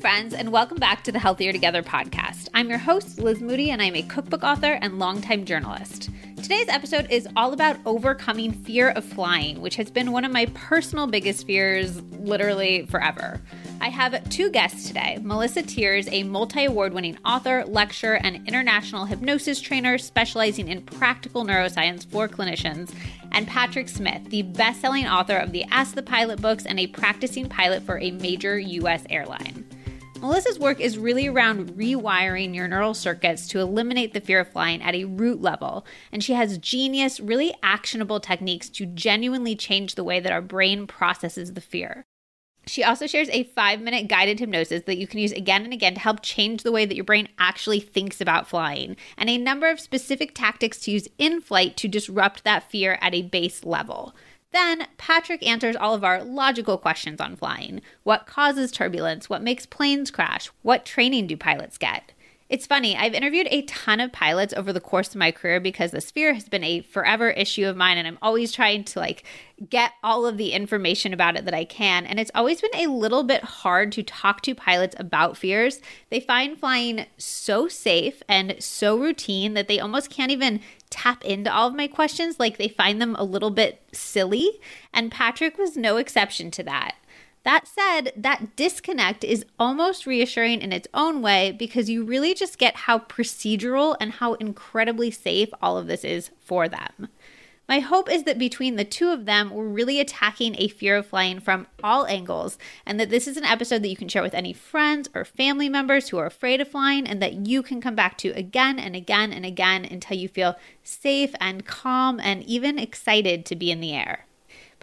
Friends, and welcome back to the Healthier Together podcast. I'm your host, Liz Moody, and I'm a cookbook author and longtime journalist. Today's episode is all about overcoming fear of flying, which has been one of my personal biggest fears literally forever. I have two guests today Melissa Tiers, a multi award winning author, lecturer, and international hypnosis trainer specializing in practical neuroscience for clinicians, and Patrick Smith, the best selling author of the Ask the Pilot books and a practicing pilot for a major U.S. airline. Melissa's work is really around rewiring your neural circuits to eliminate the fear of flying at a root level. And she has genius, really actionable techniques to genuinely change the way that our brain processes the fear. She also shares a five minute guided hypnosis that you can use again and again to help change the way that your brain actually thinks about flying, and a number of specific tactics to use in flight to disrupt that fear at a base level. Then, Patrick answers all of our logical questions on flying. What causes turbulence? What makes planes crash? What training do pilots get? It's funny, I've interviewed a ton of pilots over the course of my career because the sphere has been a forever issue of mine and I'm always trying to like get all of the information about it that I can. And it's always been a little bit hard to talk to pilots about fears. They find flying so safe and so routine that they almost can't even tap into all of my questions. Like they find them a little bit silly. And Patrick was no exception to that. That said, that disconnect is almost reassuring in its own way because you really just get how procedural and how incredibly safe all of this is for them. My hope is that between the two of them, we're really attacking a fear of flying from all angles, and that this is an episode that you can share with any friends or family members who are afraid of flying, and that you can come back to again and again and again until you feel safe and calm and even excited to be in the air.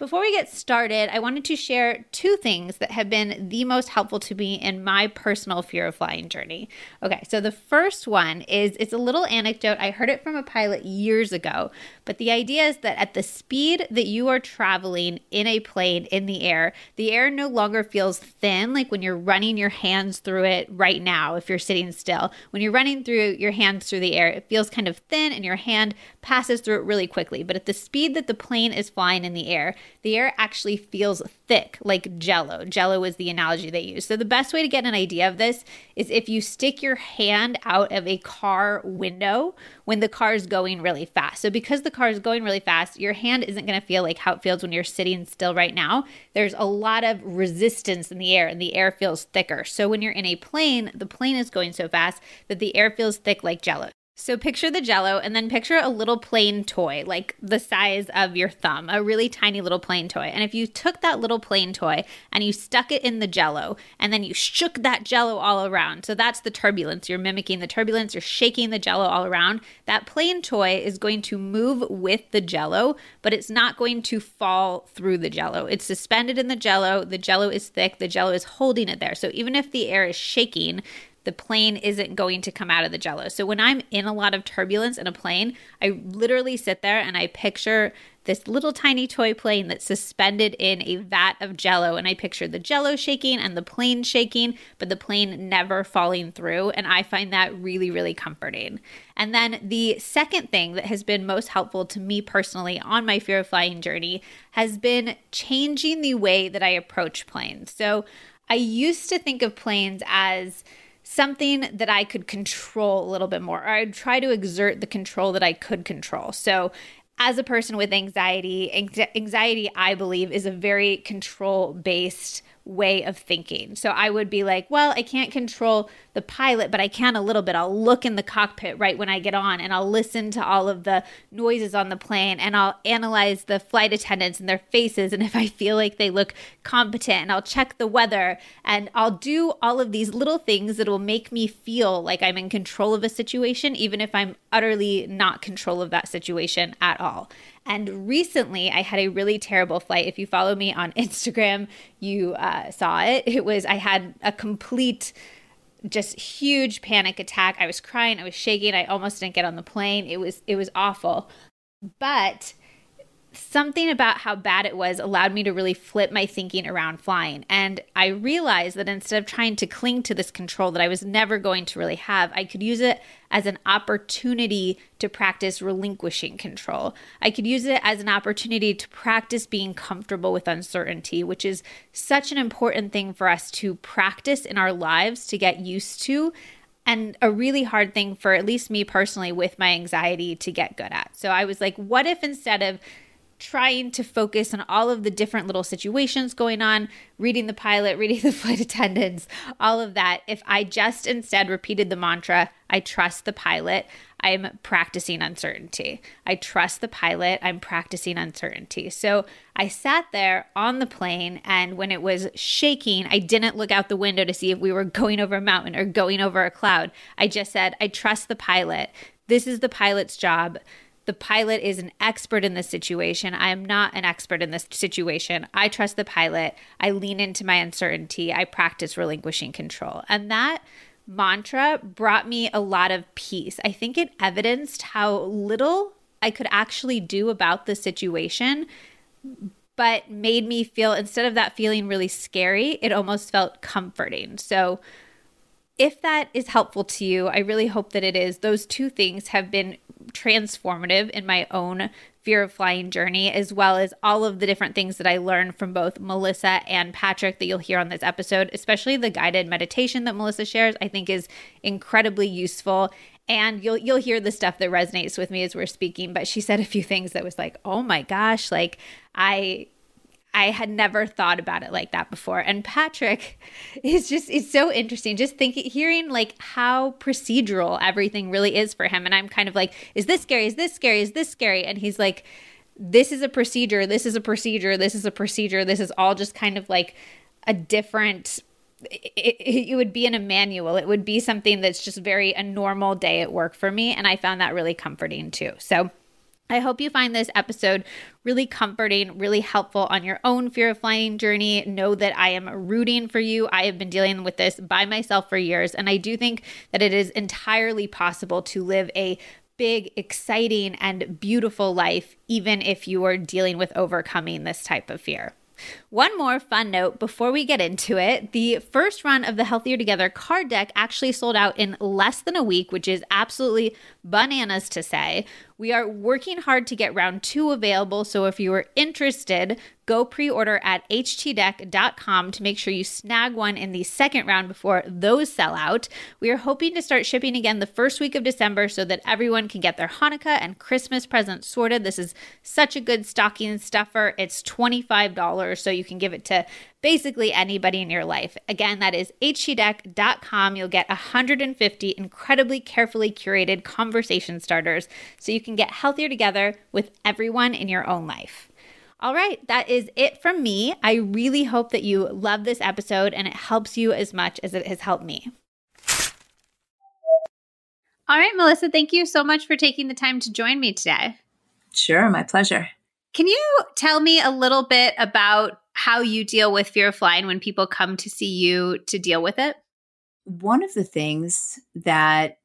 Before we get started, I wanted to share two things that have been the most helpful to me in my personal fear of flying journey. Okay, so the first one is it's a little anecdote. I heard it from a pilot years ago, but the idea is that at the speed that you are traveling in a plane in the air, the air no longer feels thin like when you're running your hands through it right now if you're sitting still. When you're running through your hands through the air, it feels kind of thin and your hand passes through it really quickly. But at the speed that the plane is flying in the air, the air actually feels thick, like jello. Jello is the analogy they use. So, the best way to get an idea of this is if you stick your hand out of a car window when the car is going really fast. So, because the car is going really fast, your hand isn't going to feel like how it feels when you're sitting still right now. There's a lot of resistance in the air, and the air feels thicker. So, when you're in a plane, the plane is going so fast that the air feels thick like jello. So picture the jello and then picture a little plane toy, like the size of your thumb, a really tiny little plane toy. And if you took that little plane toy and you stuck it in the jello and then you shook that jello all around. So that's the turbulence. You're mimicking the turbulence, you're shaking the jello all around. That plane toy is going to move with the jello, but it's not going to fall through the jello. It's suspended in the jello. The jello is thick, the jello is holding it there. So even if the air is shaking, the plane isn't going to come out of the jello. So when I'm in a lot of turbulence in a plane, I literally sit there and I picture this little tiny toy plane that's suspended in a vat of jello. And I picture the jello shaking and the plane shaking, but the plane never falling through. And I find that really, really comforting. And then the second thing that has been most helpful to me personally on my fear of flying journey has been changing the way that I approach planes. So I used to think of planes as something that I could control a little bit more, or I'd try to exert the control that I could control. So, as a person with anxiety, anxiety, I believe, is a very control based way of thinking. So I would be like, well, I can't control the pilot, but I can a little bit. I'll look in the cockpit right when I get on and I'll listen to all of the noises on the plane and I'll analyze the flight attendants and their faces. And if I feel like they look competent, and I'll check the weather and I'll do all of these little things that will make me feel like I'm in control of a situation, even if I'm utterly not control of that situation at all. And recently, I had a really terrible flight. If you follow me on Instagram, you uh, saw it. It was, I had a complete, just huge panic attack. I was crying, I was shaking, I almost didn't get on the plane. It was, it was awful. But something about how bad it was allowed me to really flip my thinking around flying. And I realized that instead of trying to cling to this control that I was never going to really have, I could use it as an opportunity to practice relinquishing control. I could use it as an opportunity to practice being comfortable with uncertainty, which is such an important thing for us to practice in our lives to get used to and a really hard thing for at least me personally with my anxiety to get good at. So I was like, what if instead of trying to focus on all of the different little situations going on, reading the pilot, reading the flight attendants, all of that. If I just instead repeated the mantra, I trust the pilot, I'm practicing uncertainty. I trust the pilot, I'm practicing uncertainty. So I sat there on the plane, and when it was shaking, I didn't look out the window to see if we were going over a mountain or going over a cloud. I just said, I trust the pilot. This is the pilot's job the pilot is an expert in this situation. I am not an expert in this situation. I trust the pilot. I lean into my uncertainty. I practice relinquishing control. And that mantra brought me a lot of peace. I think it evidenced how little I could actually do about the situation, but made me feel, instead of that feeling really scary, it almost felt comforting. So, if that is helpful to you, I really hope that it is. Those two things have been transformative in my own fear of flying journey, as well as all of the different things that I learned from both Melissa and Patrick that you'll hear on this episode, especially the guided meditation that Melissa shares, I think is incredibly useful. And you'll you'll hear the stuff that resonates with me as we're speaking. But she said a few things that was like, oh my gosh, like I I had never thought about it like that before. And Patrick is just it's so interesting just thinking hearing like how procedural everything really is for him and I'm kind of like is this scary? Is this scary? Is this scary? And he's like this is a procedure, this is a procedure, this is a procedure. This is all just kind of like a different it, it, it, would be in a manual. It would be something that's just very a normal day at work for me. And I found that really comforting too. So I hope you find this episode really comforting, really helpful on your own fear of flying journey. Know that I am rooting for you. I have been dealing with this by myself for years, and I do think that it is entirely possible to live a big, exciting, and beautiful life, even if you are dealing with overcoming this type of fear. One more fun note before we get into it the first run of the Healthier Together card deck actually sold out in less than a week, which is absolutely bananas to say. We are working hard to get round two available, so if you are interested, go pre order at htdeck.com to make sure you snag one in the second round before those sell out. We are hoping to start shipping again the first week of December so that everyone can get their Hanukkah and Christmas presents sorted. This is such a good stocking stuffer. It's $25, so you can give it to basically anybody in your life. Again, that is htdeck.com. You'll get 150 incredibly carefully curated conversation starters so you can get healthier together with everyone in your own life. All right, that is it from me. I really hope that you love this episode and it helps you as much as it has helped me. All right, Melissa, thank you so much for taking the time to join me today. Sure, my pleasure. Can you tell me a little bit about how you deal with fear of flying when people come to see you to deal with it? One of the things that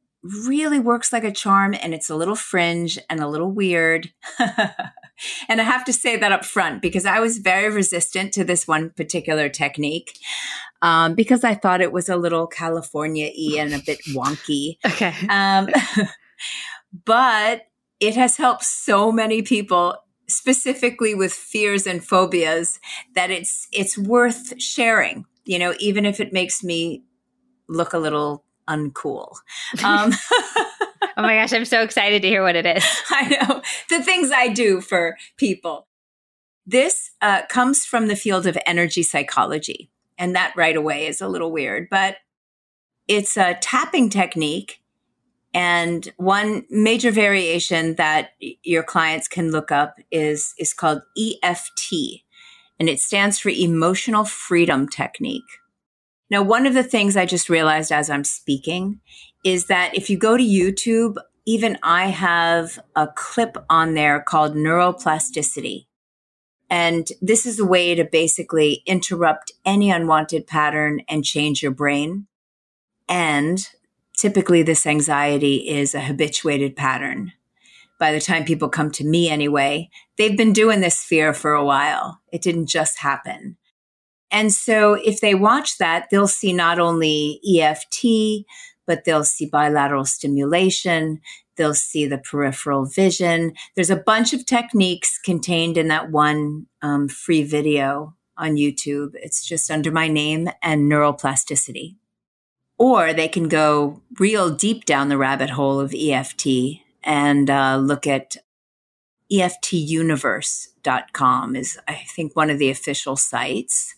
really works like a charm and it's a little fringe and a little weird. and I have to say that up front because I was very resistant to this one particular technique um, because I thought it was a little California y and a bit wonky. okay. Um, but it has helped so many people specifically with fears and phobias that it's it's worth sharing you know even if it makes me look a little uncool. Um, oh my gosh i'm so excited to hear what it is. I know. The things i do for people. This uh, comes from the field of energy psychology and that right away is a little weird but it's a tapping technique and one major variation that your clients can look up is, is called EFT, and it stands for Emotional Freedom Technique. Now, one of the things I just realized as I'm speaking is that if you go to YouTube, even I have a clip on there called neuroplasticity. And this is a way to basically interrupt any unwanted pattern and change your brain. And typically this anxiety is a habituated pattern. by the time people come to me anyway, they've been doing this fear for a while. It didn't just happen. And so if they watch that, they'll see not only EFT, but they'll see bilateral stimulation. They'll see the peripheral vision. There's a bunch of techniques contained in that one um, free video on YouTube. It's just under my name and neuroplasticity. Or they can go real deep down the rabbit hole of EFT and uh, look at EFTuniverse.com is, I think, one of the official sites.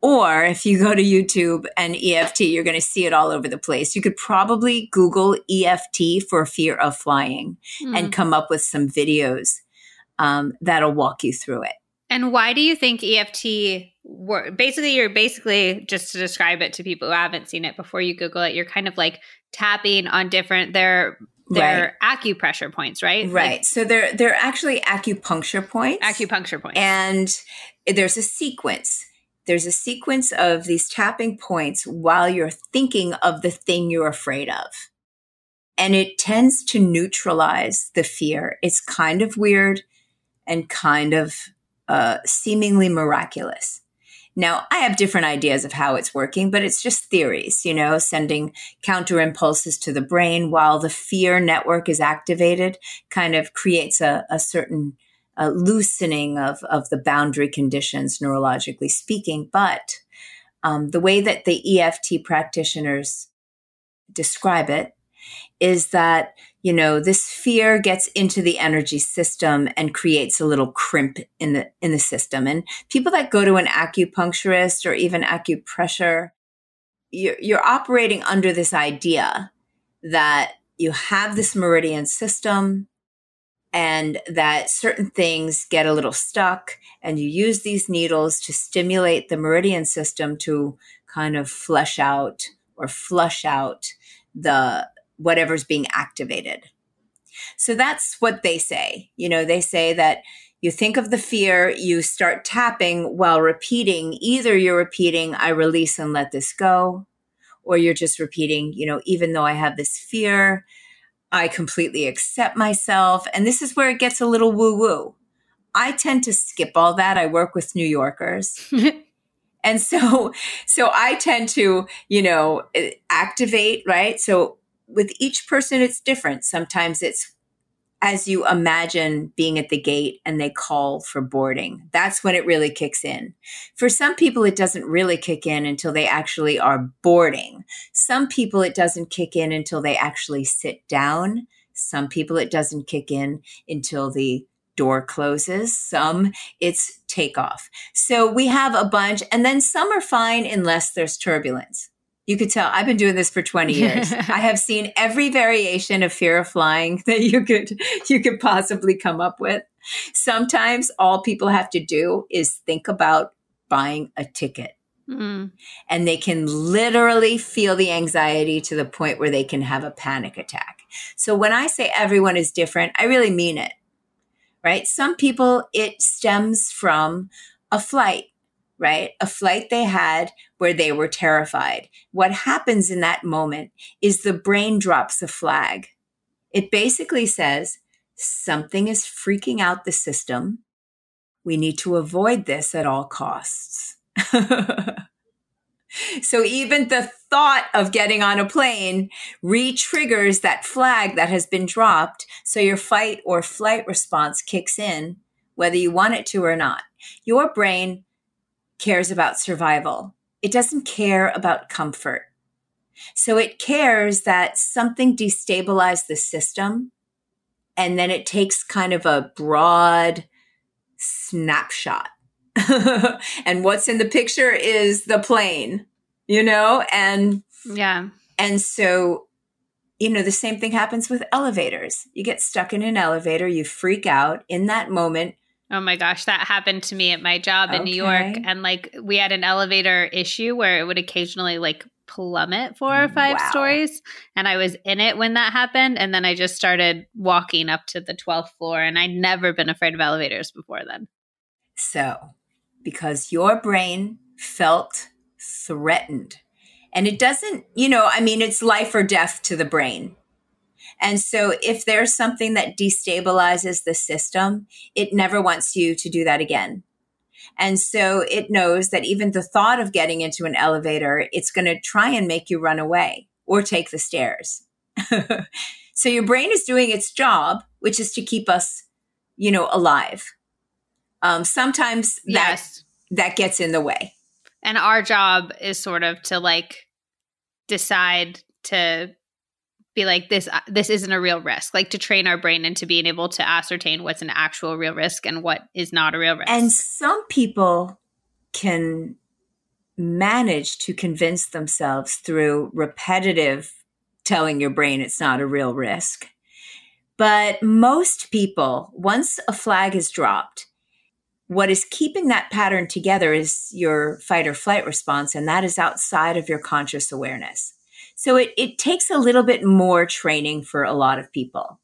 Or if you go to YouTube and EFT, you're going to see it all over the place. You could probably Google EFT for fear of flying mm. and come up with some videos um, that'll walk you through it. And why do you think EFT? Basically, you're basically just to describe it to people who haven't seen it before you Google it, you're kind of like tapping on different, they're they're right. acupressure points, right? Right. Like, so they're they're actually acupuncture points. Acupuncture points. And there's a sequence there's a sequence of these tapping points while you're thinking of the thing you're afraid of. And it tends to neutralize the fear. It's kind of weird and kind of uh, seemingly miraculous. Now, I have different ideas of how it's working, but it's just theories, you know, sending counter impulses to the brain while the fear network is activated kind of creates a, a certain loosening of, of the boundary conditions, neurologically speaking. But um, the way that the EFT practitioners describe it is that you know this fear gets into the energy system and creates a little crimp in the in the system. And people that go to an acupuncturist or even acupressure you're, you're operating under this idea that you have this meridian system and that certain things get a little stuck and you use these needles to stimulate the meridian system to kind of flush out or flush out the whatever's being activated so that's what they say you know they say that you think of the fear you start tapping while repeating either you're repeating i release and let this go or you're just repeating you know even though i have this fear I completely accept myself. And this is where it gets a little woo woo. I tend to skip all that. I work with New Yorkers. and so so I tend to, you know, activate, right? So with each person it's different. Sometimes it's as you imagine being at the gate and they call for boarding. That's when it really kicks in. For some people, it doesn't really kick in until they actually are boarding. Some people, it doesn't kick in until they actually sit down. Some people, it doesn't kick in until the door closes. Some it's takeoff. So we have a bunch, and then some are fine unless there's turbulence. You could tell I've been doing this for 20 years. I have seen every variation of fear of flying that you could you could possibly come up with. Sometimes all people have to do is think about buying a ticket. Mm. And they can literally feel the anxiety to the point where they can have a panic attack. So when I say everyone is different, I really mean it. Right? Some people it stems from a flight right? A flight they had where they were terrified. What happens in that moment is the brain drops a flag. It basically says something is freaking out the system. We need to avoid this at all costs. so even the thought of getting on a plane re-triggers that flag that has been dropped. So your fight or flight response kicks in, whether you want it to or not. Your brain cares about survival. It doesn't care about comfort. So it cares that something destabilized the system. And then it takes kind of a broad snapshot. and what's in the picture is the plane, you know? And yeah. And so, you know, the same thing happens with elevators. You get stuck in an elevator, you freak out in that moment. Oh my gosh, that happened to me at my job in okay. New York. And like we had an elevator issue where it would occasionally like plummet four or five wow. stories. And I was in it when that happened. And then I just started walking up to the 12th floor. And I'd never been afraid of elevators before then. So, because your brain felt threatened, and it doesn't, you know, I mean, it's life or death to the brain. And so if there's something that destabilizes the system, it never wants you to do that again. And so it knows that even the thought of getting into an elevator, it's going to try and make you run away or take the stairs. so your brain is doing its job, which is to keep us, you know, alive. Um, sometimes yes. that that gets in the way. And our job is sort of to like decide to be like this uh, this isn't a real risk. Like to train our brain into being able to ascertain what's an actual real risk and what is not a real risk. And some people can manage to convince themselves through repetitive telling your brain it's not a real risk. But most people once a flag is dropped what is keeping that pattern together is your fight or flight response and that is outside of your conscious awareness so it, it takes a little bit more training for a lot of people,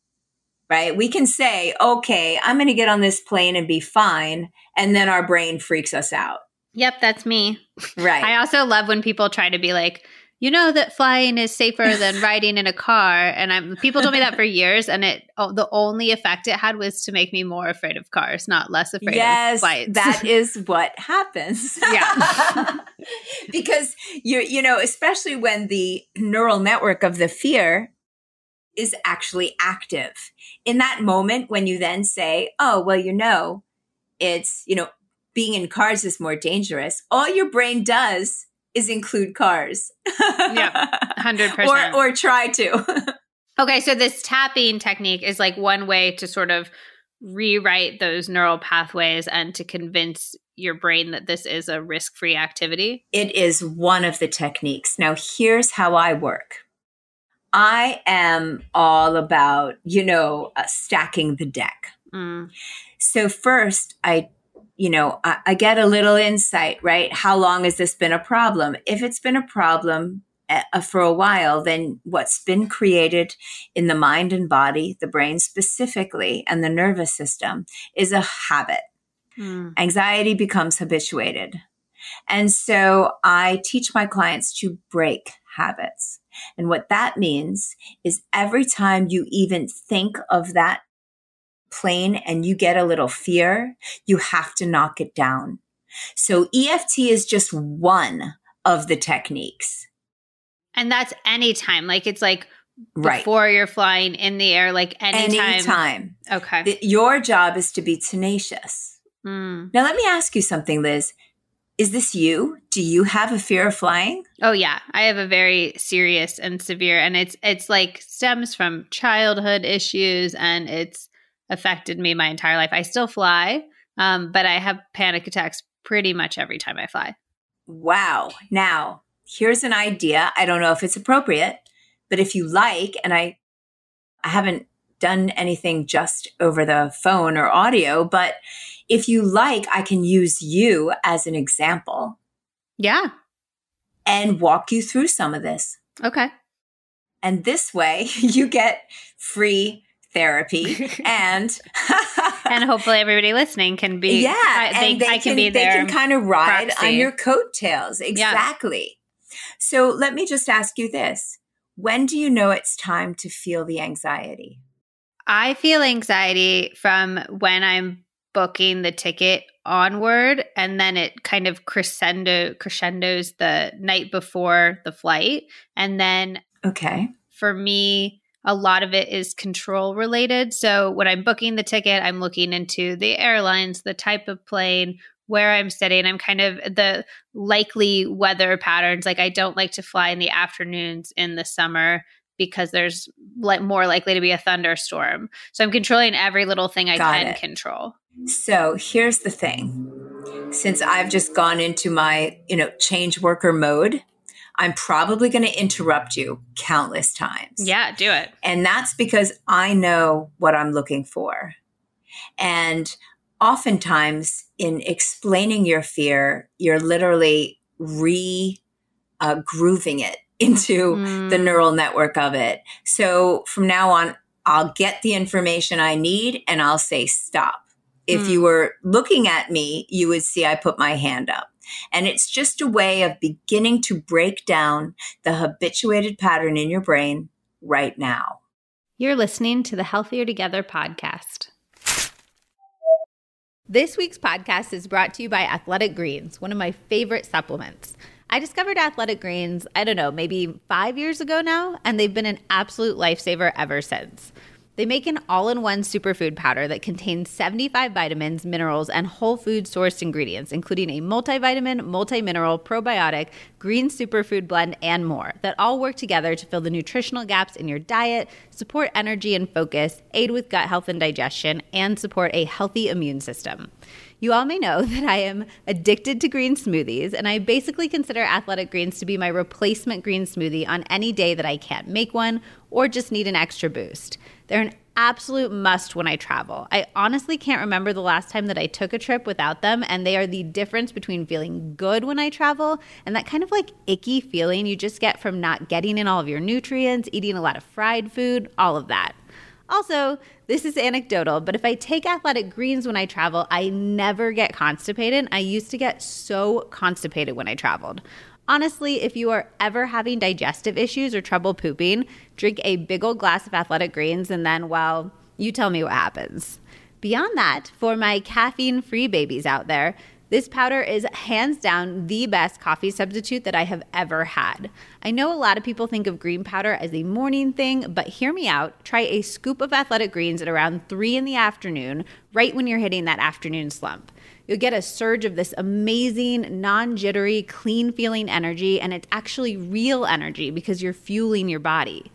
right? We can say, okay, I'm going to get on this plane and be fine. And then our brain freaks us out. Yep, that's me. Right. I also love when people try to be like, you know that flying is safer than riding in a car and i'm people told me that for years and it oh, the only effect it had was to make me more afraid of cars not less afraid yes, of flights that is what happens yeah because you you know especially when the neural network of the fear is actually active in that moment when you then say oh well you know it's you know being in cars is more dangerous all your brain does is include cars. yeah, 100%. Or, or try to. okay, so this tapping technique is like one way to sort of rewrite those neural pathways and to convince your brain that this is a risk free activity? It is one of the techniques. Now, here's how I work I am all about, you know, uh, stacking the deck. Mm. So, first, I you know, I, I, get a little insight, right? How long has this been a problem? If it's been a problem for a while, then what's been created in the mind and body, the brain specifically, and the nervous system is a habit. Mm. Anxiety becomes habituated. And so I teach my clients to break habits. And what that means is every time you even think of that plane and you get a little fear, you have to knock it down. So EFT is just one of the techniques. And that's anytime. Like it's like before you're flying in the air, like anytime. Anytime. Okay. The, your job is to be tenacious. Mm. Now, let me ask you something, Liz. Is this you? Do you have a fear of flying? Oh yeah, I have a very serious and severe and it's it's like stems from childhood issues and it's affected me my entire life. I still fly, um, but I have panic attacks pretty much every time I fly. Wow. Now, here's an idea. I don't know if it's appropriate, but if you like, and I, I haven't done anything just over the phone or audio, but if you like, I can use you as an example. Yeah. And walk you through some of this. Okay. And this way you get free therapy and and hopefully everybody listening can be yeah I, they, and they I can, can be they can kind of ride proxy. on your coattails exactly. So let me just ask you this. When do you know it's time to feel the anxiety? I feel anxiety from when i'm booking the ticket onward and then it kind of crescendo crescendos the night before the flight. And then okay. for me a lot of it is control related. So when I'm booking the ticket, I'm looking into the airlines, the type of plane, where I'm sitting. I'm kind of the likely weather patterns. Like I don't like to fly in the afternoons in the summer because there's like more likely to be a thunderstorm. So I'm controlling every little thing I Got can it. control. So here's the thing. Since I've just gone into my, you know, change worker mode, I'm probably going to interrupt you countless times. Yeah, do it. And that's because I know what I'm looking for. And oftentimes, in explaining your fear, you're literally re uh, grooving it into mm. the neural network of it. So from now on, I'll get the information I need and I'll say stop. If mm. you were looking at me, you would see I put my hand up. And it's just a way of beginning to break down the habituated pattern in your brain right now. You're listening to the Healthier Together podcast. This week's podcast is brought to you by Athletic Greens, one of my favorite supplements. I discovered Athletic Greens, I don't know, maybe five years ago now, and they've been an absolute lifesaver ever since. They make an all in one superfood powder that contains 75 vitamins, minerals, and whole food sourced ingredients, including a multivitamin, multi mineral, probiotic, green superfood blend, and more, that all work together to fill the nutritional gaps in your diet, support energy and focus, aid with gut health and digestion, and support a healthy immune system. You all may know that I am addicted to green smoothies, and I basically consider athletic greens to be my replacement green smoothie on any day that I can't make one or just need an extra boost. They're an absolute must when I travel. I honestly can't remember the last time that I took a trip without them, and they are the difference between feeling good when I travel and that kind of like icky feeling you just get from not getting in all of your nutrients, eating a lot of fried food, all of that. Also, this is anecdotal, but if I take athletic greens when I travel, I never get constipated. I used to get so constipated when I traveled. Honestly, if you are ever having digestive issues or trouble pooping, drink a big old glass of athletic greens and then, well, you tell me what happens. Beyond that, for my caffeine free babies out there, this powder is hands down the best coffee substitute that I have ever had. I know a lot of people think of green powder as a morning thing, but hear me out. Try a scoop of athletic greens at around 3 in the afternoon, right when you're hitting that afternoon slump. You'll get a surge of this amazing, non jittery, clean feeling energy, and it's actually real energy because you're fueling your body.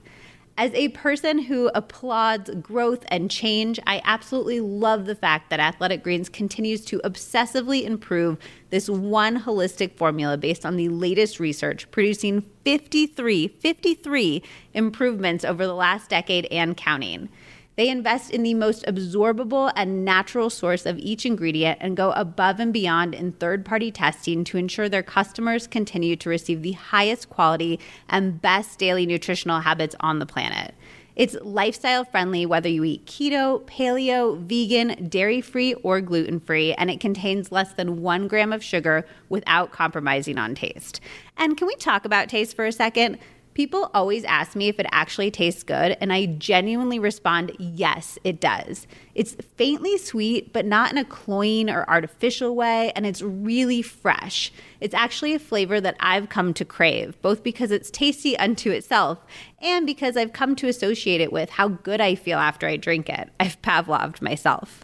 As a person who applauds growth and change, I absolutely love the fact that Athletic Greens continues to obsessively improve this one holistic formula based on the latest research, producing 53, 53 improvements over the last decade and counting. They invest in the most absorbable and natural source of each ingredient and go above and beyond in third party testing to ensure their customers continue to receive the highest quality and best daily nutritional habits on the planet. It's lifestyle friendly whether you eat keto, paleo, vegan, dairy free, or gluten free, and it contains less than one gram of sugar without compromising on taste. And can we talk about taste for a second? People always ask me if it actually tastes good, and I genuinely respond, yes, it does. It's faintly sweet, but not in a cloying or artificial way, and it's really fresh. It's actually a flavor that I've come to crave, both because it's tasty unto itself and because I've come to associate it with how good I feel after I drink it. I've Pavloved myself.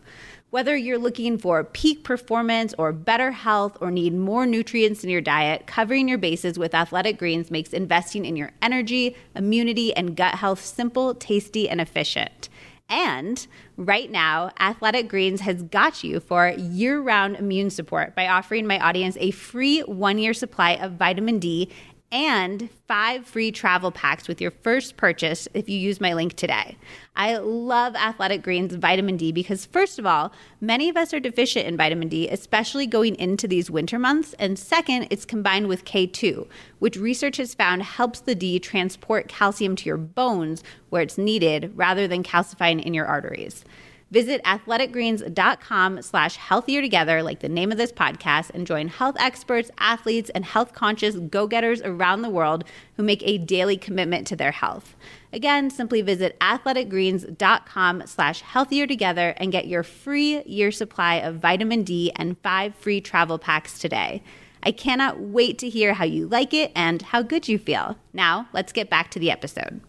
Whether you're looking for peak performance or better health or need more nutrients in your diet, covering your bases with athletic greens makes investing in your energy, immunity, and gut health simple, tasty, and efficient. And right now, Athletic Greens has got you for year round immune support by offering my audience a free one year supply of vitamin D and five free travel packs with your first purchase if you use my link today. I love Athletic Greens vitamin D because, first of all, many of us are deficient in vitamin D, especially going into these winter months. And second, it's combined with K2, which research has found helps the D transport calcium to your bones where it's needed rather than calcifying in your arteries. Visit athleticgreens.com slash healthier together, like the name of this podcast, and join health experts, athletes, and health conscious go getters around the world who make a daily commitment to their health. Again, simply visit athleticgreens.com slash healthier together and get your free year supply of vitamin D and five free travel packs today. I cannot wait to hear how you like it and how good you feel. Now, let's get back to the episode.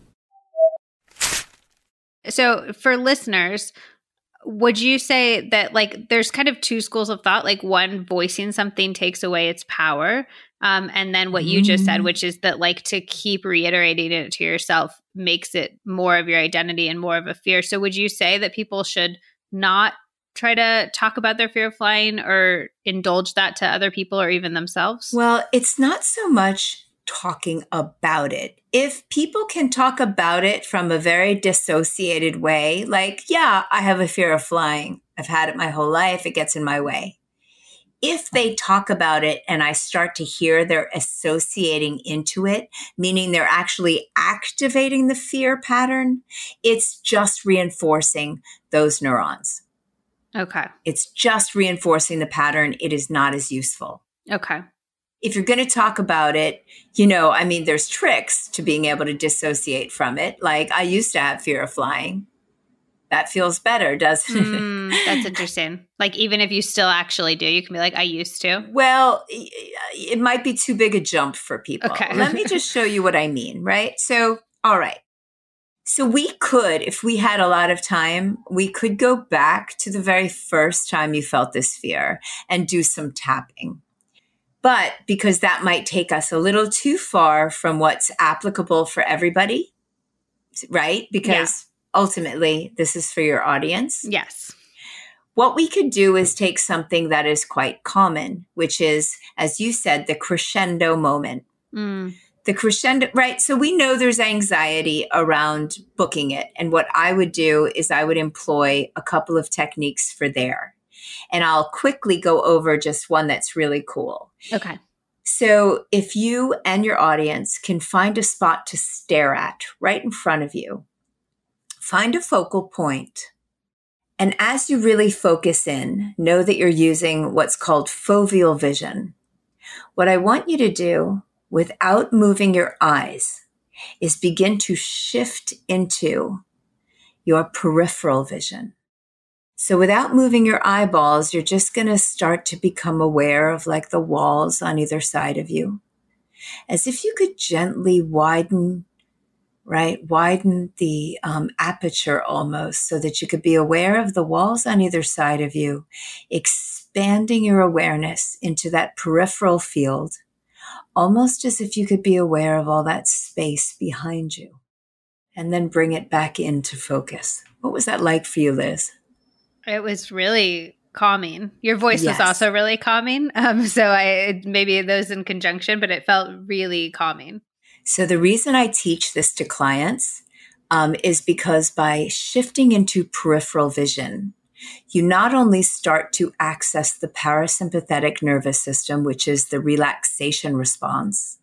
So, for listeners, would you say that like there's kind of two schools of thought like one voicing something takes away its power um, and then what you just said mm-hmm. which is that like to keep reiterating it to yourself makes it more of your identity and more of a fear so would you say that people should not try to talk about their fear of flying or indulge that to other people or even themselves well it's not so much talking about it. If people can talk about it from a very dissociated way, like, yeah, I have a fear of flying. I've had it my whole life. It gets in my way. If they talk about it and I start to hear they're associating into it, meaning they're actually activating the fear pattern, it's just reinforcing those neurons. Okay. It's just reinforcing the pattern. It is not as useful. Okay. If you're going to talk about it, you know, I mean, there's tricks to being able to dissociate from it. Like I used to have fear of flying. That feels better, doesn't it? Mm, that's interesting. Like, even if you still actually do, you can be like, I used to. Well, it might be too big a jump for people. Okay. Let me just show you what I mean, right? So, all right. So we could, if we had a lot of time, we could go back to the very first time you felt this fear and do some tapping. But because that might take us a little too far from what's applicable for everybody, right? Because ultimately, this is for your audience. Yes. What we could do is take something that is quite common, which is, as you said, the crescendo moment. Mm. The crescendo, right? So we know there's anxiety around booking it. And what I would do is I would employ a couple of techniques for there. And I'll quickly go over just one that's really cool. Okay. So if you and your audience can find a spot to stare at right in front of you, find a focal point. And as you really focus in, know that you're using what's called foveal vision. What I want you to do without moving your eyes is begin to shift into your peripheral vision. So without moving your eyeballs, you're just going to start to become aware of like the walls on either side of you. As if you could gently widen, right? Widen the um, aperture almost so that you could be aware of the walls on either side of you, expanding your awareness into that peripheral field, almost as if you could be aware of all that space behind you. And then bring it back into focus. What was that like for you, Liz? It was really calming. Your voice Yes. was also really calming. Um, so I maybe those in conjunction, but it felt really calming. So the reason I teach this to clients um, is because by shifting into peripheral vision, you not only start to access the parasympathetic nervous system, which is the relaxation response,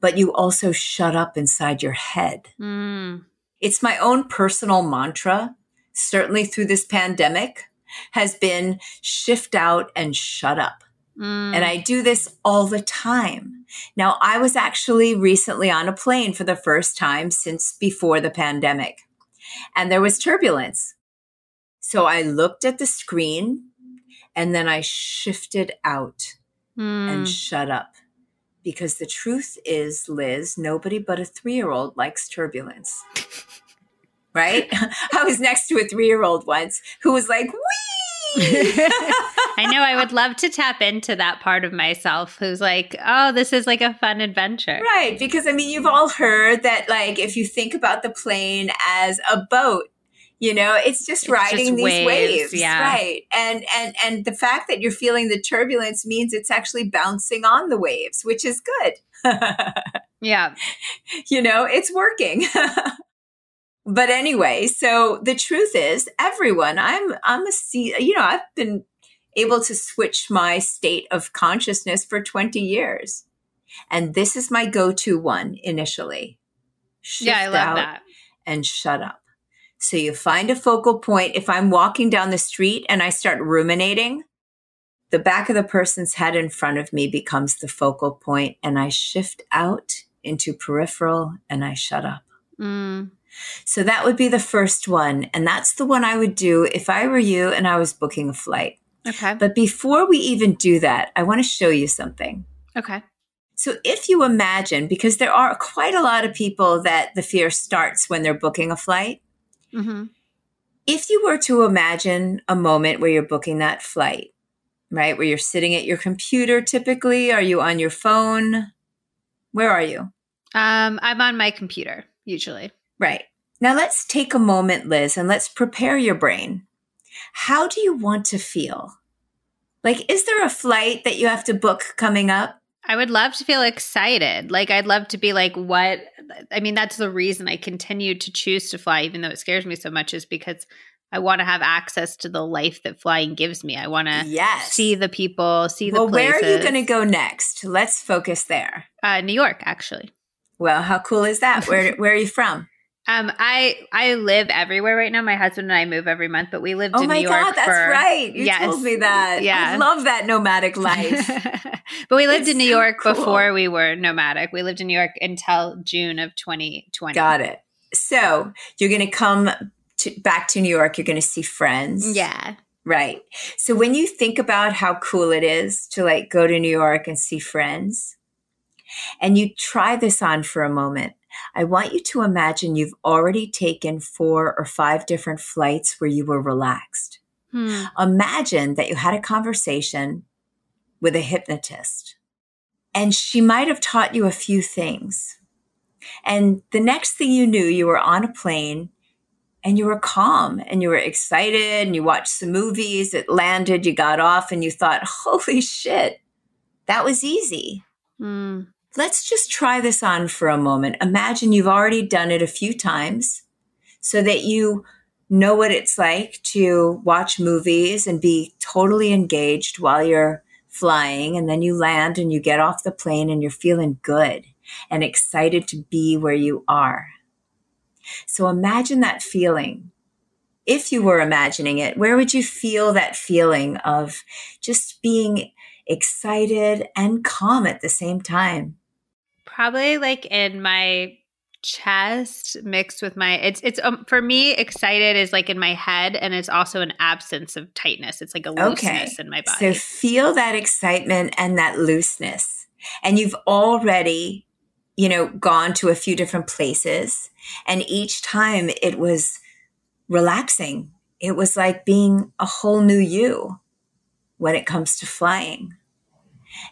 but you also shut up inside your head. Mm. It's my own personal mantra, certainly through this pandemic, has been shift out and shut up. Mm. And I do this all the time. Now, I was actually recently on a plane for the first time since before the pandemic, and there was turbulence. So I looked at the screen and then I shifted out Mm. and shut up. Because the truth is, Liz, nobody but a three year old likes turbulence. Right? I was next to a three year old once who was like, wee! I know I would love to tap into that part of myself who's like, oh, this is like a fun adventure. Right, because I mean, you've all heard that, like, if you think about the plane as a boat, you know, it's just It's riding just these waves, waves, yeah. right? And and and the fact that you're feeling the turbulence means it's actually bouncing on the waves, which is good. Yeah. you know, it's working. But anyway, so the truth is, everyone, I'm I'm a you know, I've been able to switch my state of consciousness for 20 years. And this is my go-to one initially. yeah, I love out that. And shut up. So you find a focal point. If I'm walking down the street and I start ruminating, the back of the person's head in front of me becomes the focal point and I shift out into peripheral and I shut up. Mm. So that would be the first one. And that's the one I would do if I were you and I was booking a flight. Okay. But before we even do that, I want to show you something. Okay. So if you imagine, because there are quite a lot of people that the fear starts when they're booking a flight, hmm if you were to imagine a moment where you're booking that flight, right, where you're sitting at your computer typically, are you on your phone? Where are you? Um, I'm on my computer usually. Right. Now let's take a moment, Liz, and let's prepare your brain. How do you want to feel? Like, is there a flight that you have to book coming up? I would love to feel excited. Like I'd love to be like, what? I mean, that's the reason I continue to choose to fly, even though it scares me so much, is because I want to have access to the life that flying gives me. I want to Yes. see the people, see well, the places. Well, where are you going to go next? Let's focus there. Uh, New York, actually. Well, how cool is that? Where Where are you from? Um, I I live everywhere right now. My husband and I move every month, but we lived oh in New York. Oh my god, that's for, right. You yes, told me that. Yeah. I love that nomadic life. but we lived It's in New so York cool. before we were nomadic. We lived in New York until June of 2020. Got it. So you're going to come to, back to New York. You're going to see friends. Yeah. Right. So when you think about how cool it is to like go to New York and see friends, and you try this on for a moment, I want you to imagine you've already taken four or five different flights where you were relaxed. Hmm. Imagine that you had a conversation with a hypnotist and she might have taught you a few things. And the next thing you knew, you were on a plane and you were calm and you were excited and you watched some movies. It landed, you got off and you thought, holy shit, that was easy. Hmm. Let's just try this on for a moment. Imagine you've already done it a few times so that you know what it's like to watch movies and be totally engaged while you're flying. And then you land and you get off the plane and you're feeling good and excited to be where you are. So imagine that feeling. If you were imagining it, where would you feel that feeling of just being excited and calm at the same time? Probably like in my chest mixed with my it's it's um, for me excited is like in my head and it's also an absence of tightness it's like a looseness in my body. So feel that excitement and that looseness. And you've already, you know, gone to a few different places. And each time it was relaxing. It was like being a whole new you when it comes to flying.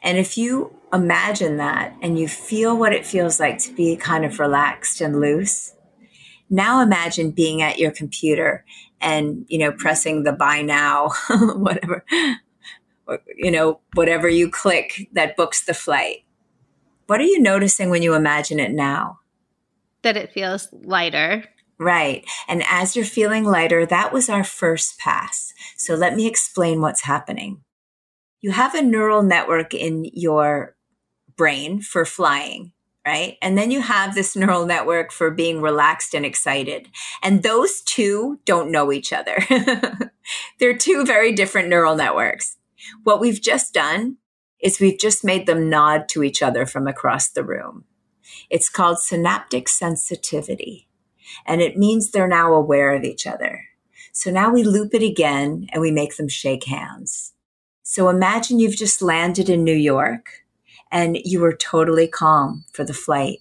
And if you imagine that and you feel what it feels like to be kind of relaxed and loose, now imagine being at your computer and, you know, pressing the buy now, whatever, or, you know, whatever you click that books the flight. What are you noticing when you imagine it now? that it feels lighter Right. And as you're feeling lighter, that was our first pass. So let me explain what's happening. You have a neural network in your brain for flying, right? And then you have this neural network for being relaxed and excited. And those two don't know each other. They're two very different neural networks. What we've just done is we've just made them nod to each other from across the room. It's called synaptic sensitivity and it means they're now aware of each other. So now we loop it again and we make them shake hands. So imagine you've just landed in New York and you were totally calm for the flight.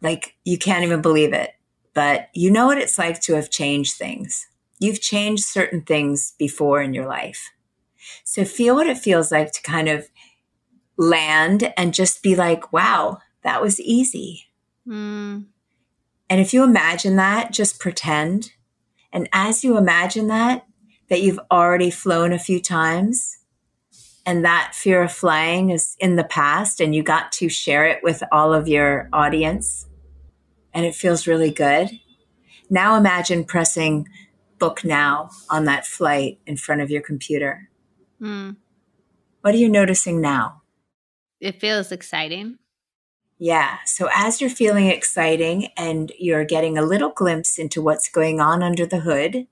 Like you can't even believe it, but you know what it's like to have changed things. You've changed certain things before in your life. So feel what it feels like to kind of land and just be like, wow, that was easy. Hmm. And if you imagine that, just pretend. And as you imagine that, that you've already flown a few times and that fear of flying is in the past and you got to share it with all of your audience and it feels really good. Now imagine pressing book now on that flight in front of your computer. Hmm. What are you noticing now? it feels exciting Yeah. So as you're feeling exciting and you're getting a little glimpse into what's going on under the hood,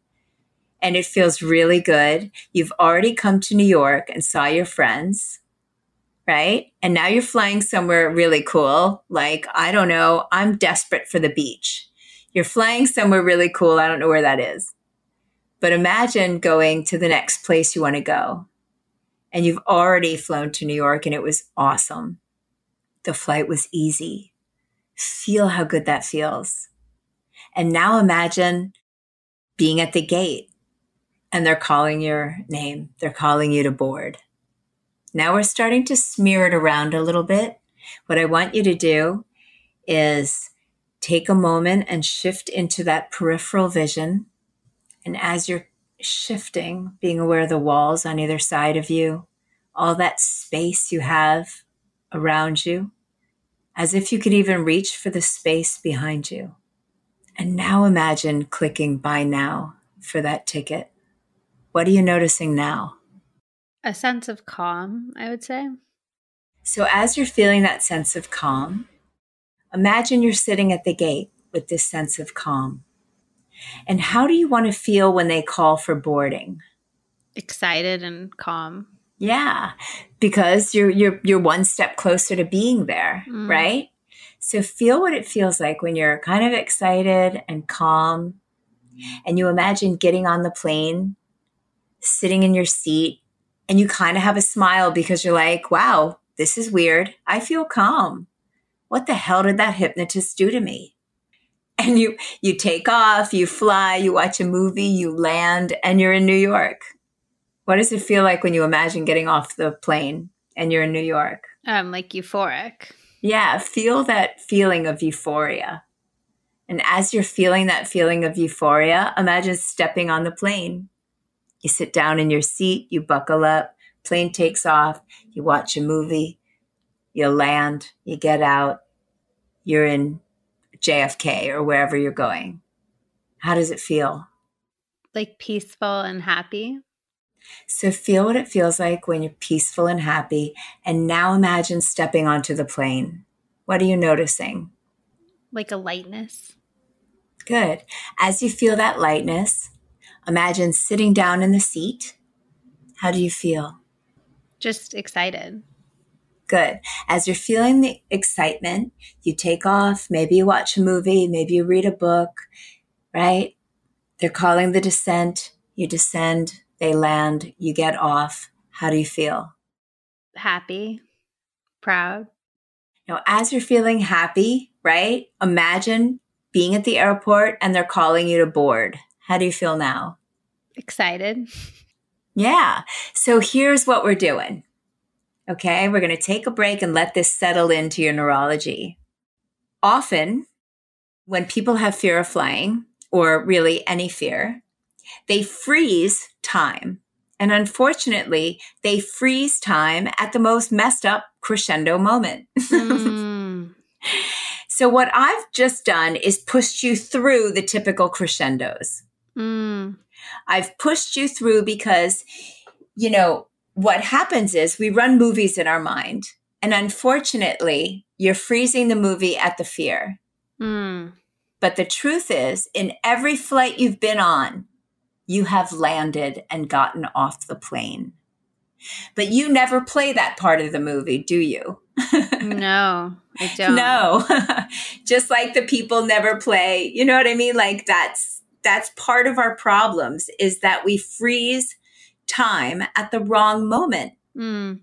and it feels really good, you've already come to New York and saw your friends, right? And now you're flying somewhere really cool. Like, I don't know, I'm desperate for the beach. You're flying somewhere really cool. I don't know where that is. But imagine going to the next place you want to go. And you've already flown to New York and it was awesome. The flight was easy. Feel how good that feels. And now imagine being at the gate and they're calling your name. They're calling you to board. Now we're starting to smear it around a little bit. What I want you to do is take a moment and shift into that peripheral vision. And as you're shifting, being aware of the walls on either side of you, all that space you have around you, as if you could even reach for the space behind you. And now imagine clicking buy now for that ticket. What are you noticing now? a sense of calm i would say So, as you're feeling that sense of calm, imagine you're sitting at the gate with this sense of calm. And how do you want to feel when they call for boarding? Excited and calm. Yeah, because you're you're you're one step closer to being there, mm. right? So feel what it feels like when you're kind of excited and calm and you imagine getting on the plane, sitting in your seat, and you kind of have a smile because you're like, "Wow, this is weird. I feel calm. What the hell did that hypnotist do to me?" And you you take off, you fly, you watch a movie, you land and you're in New York what does it feel like when you imagine getting off the plane and you're in New York? Um, like euphoric. Yeah, feel that feeling of euphoria. And as you're feeling that feeling of euphoria, imagine stepping on the plane. You sit down in your seat, you buckle up, plane takes off, you watch a movie, you land, you get out, you're in JFK or wherever you're going. How does it feel? Like peaceful and happy. So feel what it feels like when you're peaceful and happy. And now imagine stepping onto the plane. What are you noticing? Like a lightness. Good. As you feel that lightness, imagine sitting down in the seat. How do you feel? Just excited. Good. As you're feeling the excitement, you take off. Maybe you watch a movie. Maybe you read a book, right? They're calling the descent. You descend they land, you get off. How do you feel? Happy, proud. Now, as you're feeling happy, right? Imagine being at the airport and they're calling you to board. How do you feel now? Excited. Yeah. So here's what we're doing. Okay. We're going to take a break and let this settle into your neurology. Often, when people have fear of flying, or really any fear, they freeze time. And unfortunately, they freeze time at the most messed up crescendo moment. Mm. so, what I've just done is pushed you through the typical crescendos. Mm. I've pushed you through because, you know, what happens is we run movies in our mind. And unfortunately, you're freezing the movie at the fear. Mm. But the truth is, in every flight you've been on, you have landed and gotten off the plane. But you never play that part of the movie, do you? no, I don't. No. Just like the people never play, you know what I mean? Like that's that's part of our problems is that we freeze time at the wrong moment. Mm.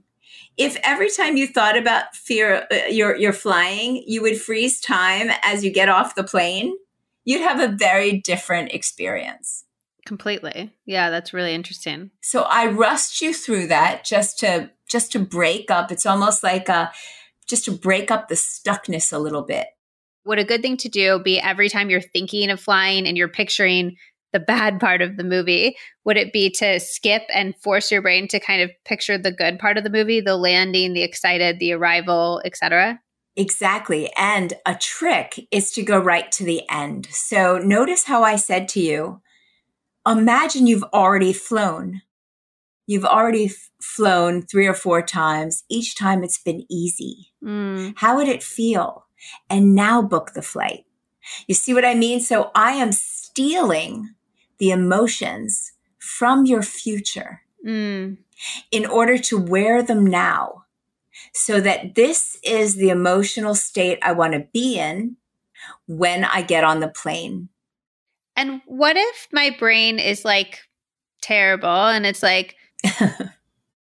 If every time you thought about fear uh, you're you're flying, you would freeze time as you get off the plane, you'd have a very different experience. Completely. Yeah, that's really interesting. So I rushed you through that just to just to break up. It's almost like a just to break up the stuckness a little bit. Would a good thing to do be every time you're thinking of flying and you're picturing the bad part of the movie, would it be to skip and force your brain to kind of picture the good part of the movie, the landing, the excited, the arrival, etc.? Exactly. And a trick is to go right to the end. So notice how I said to you, imagine you've already flown. You've already f- flown three or four times. Each time it's been easy. Mm. How would it feel? And now book the flight. You see what I mean? So I am stealing the emotions from your future mm. in order to wear them now so that this is the emotional state I want to be in when I get on the plane and what if my brain is like terrible and it's like,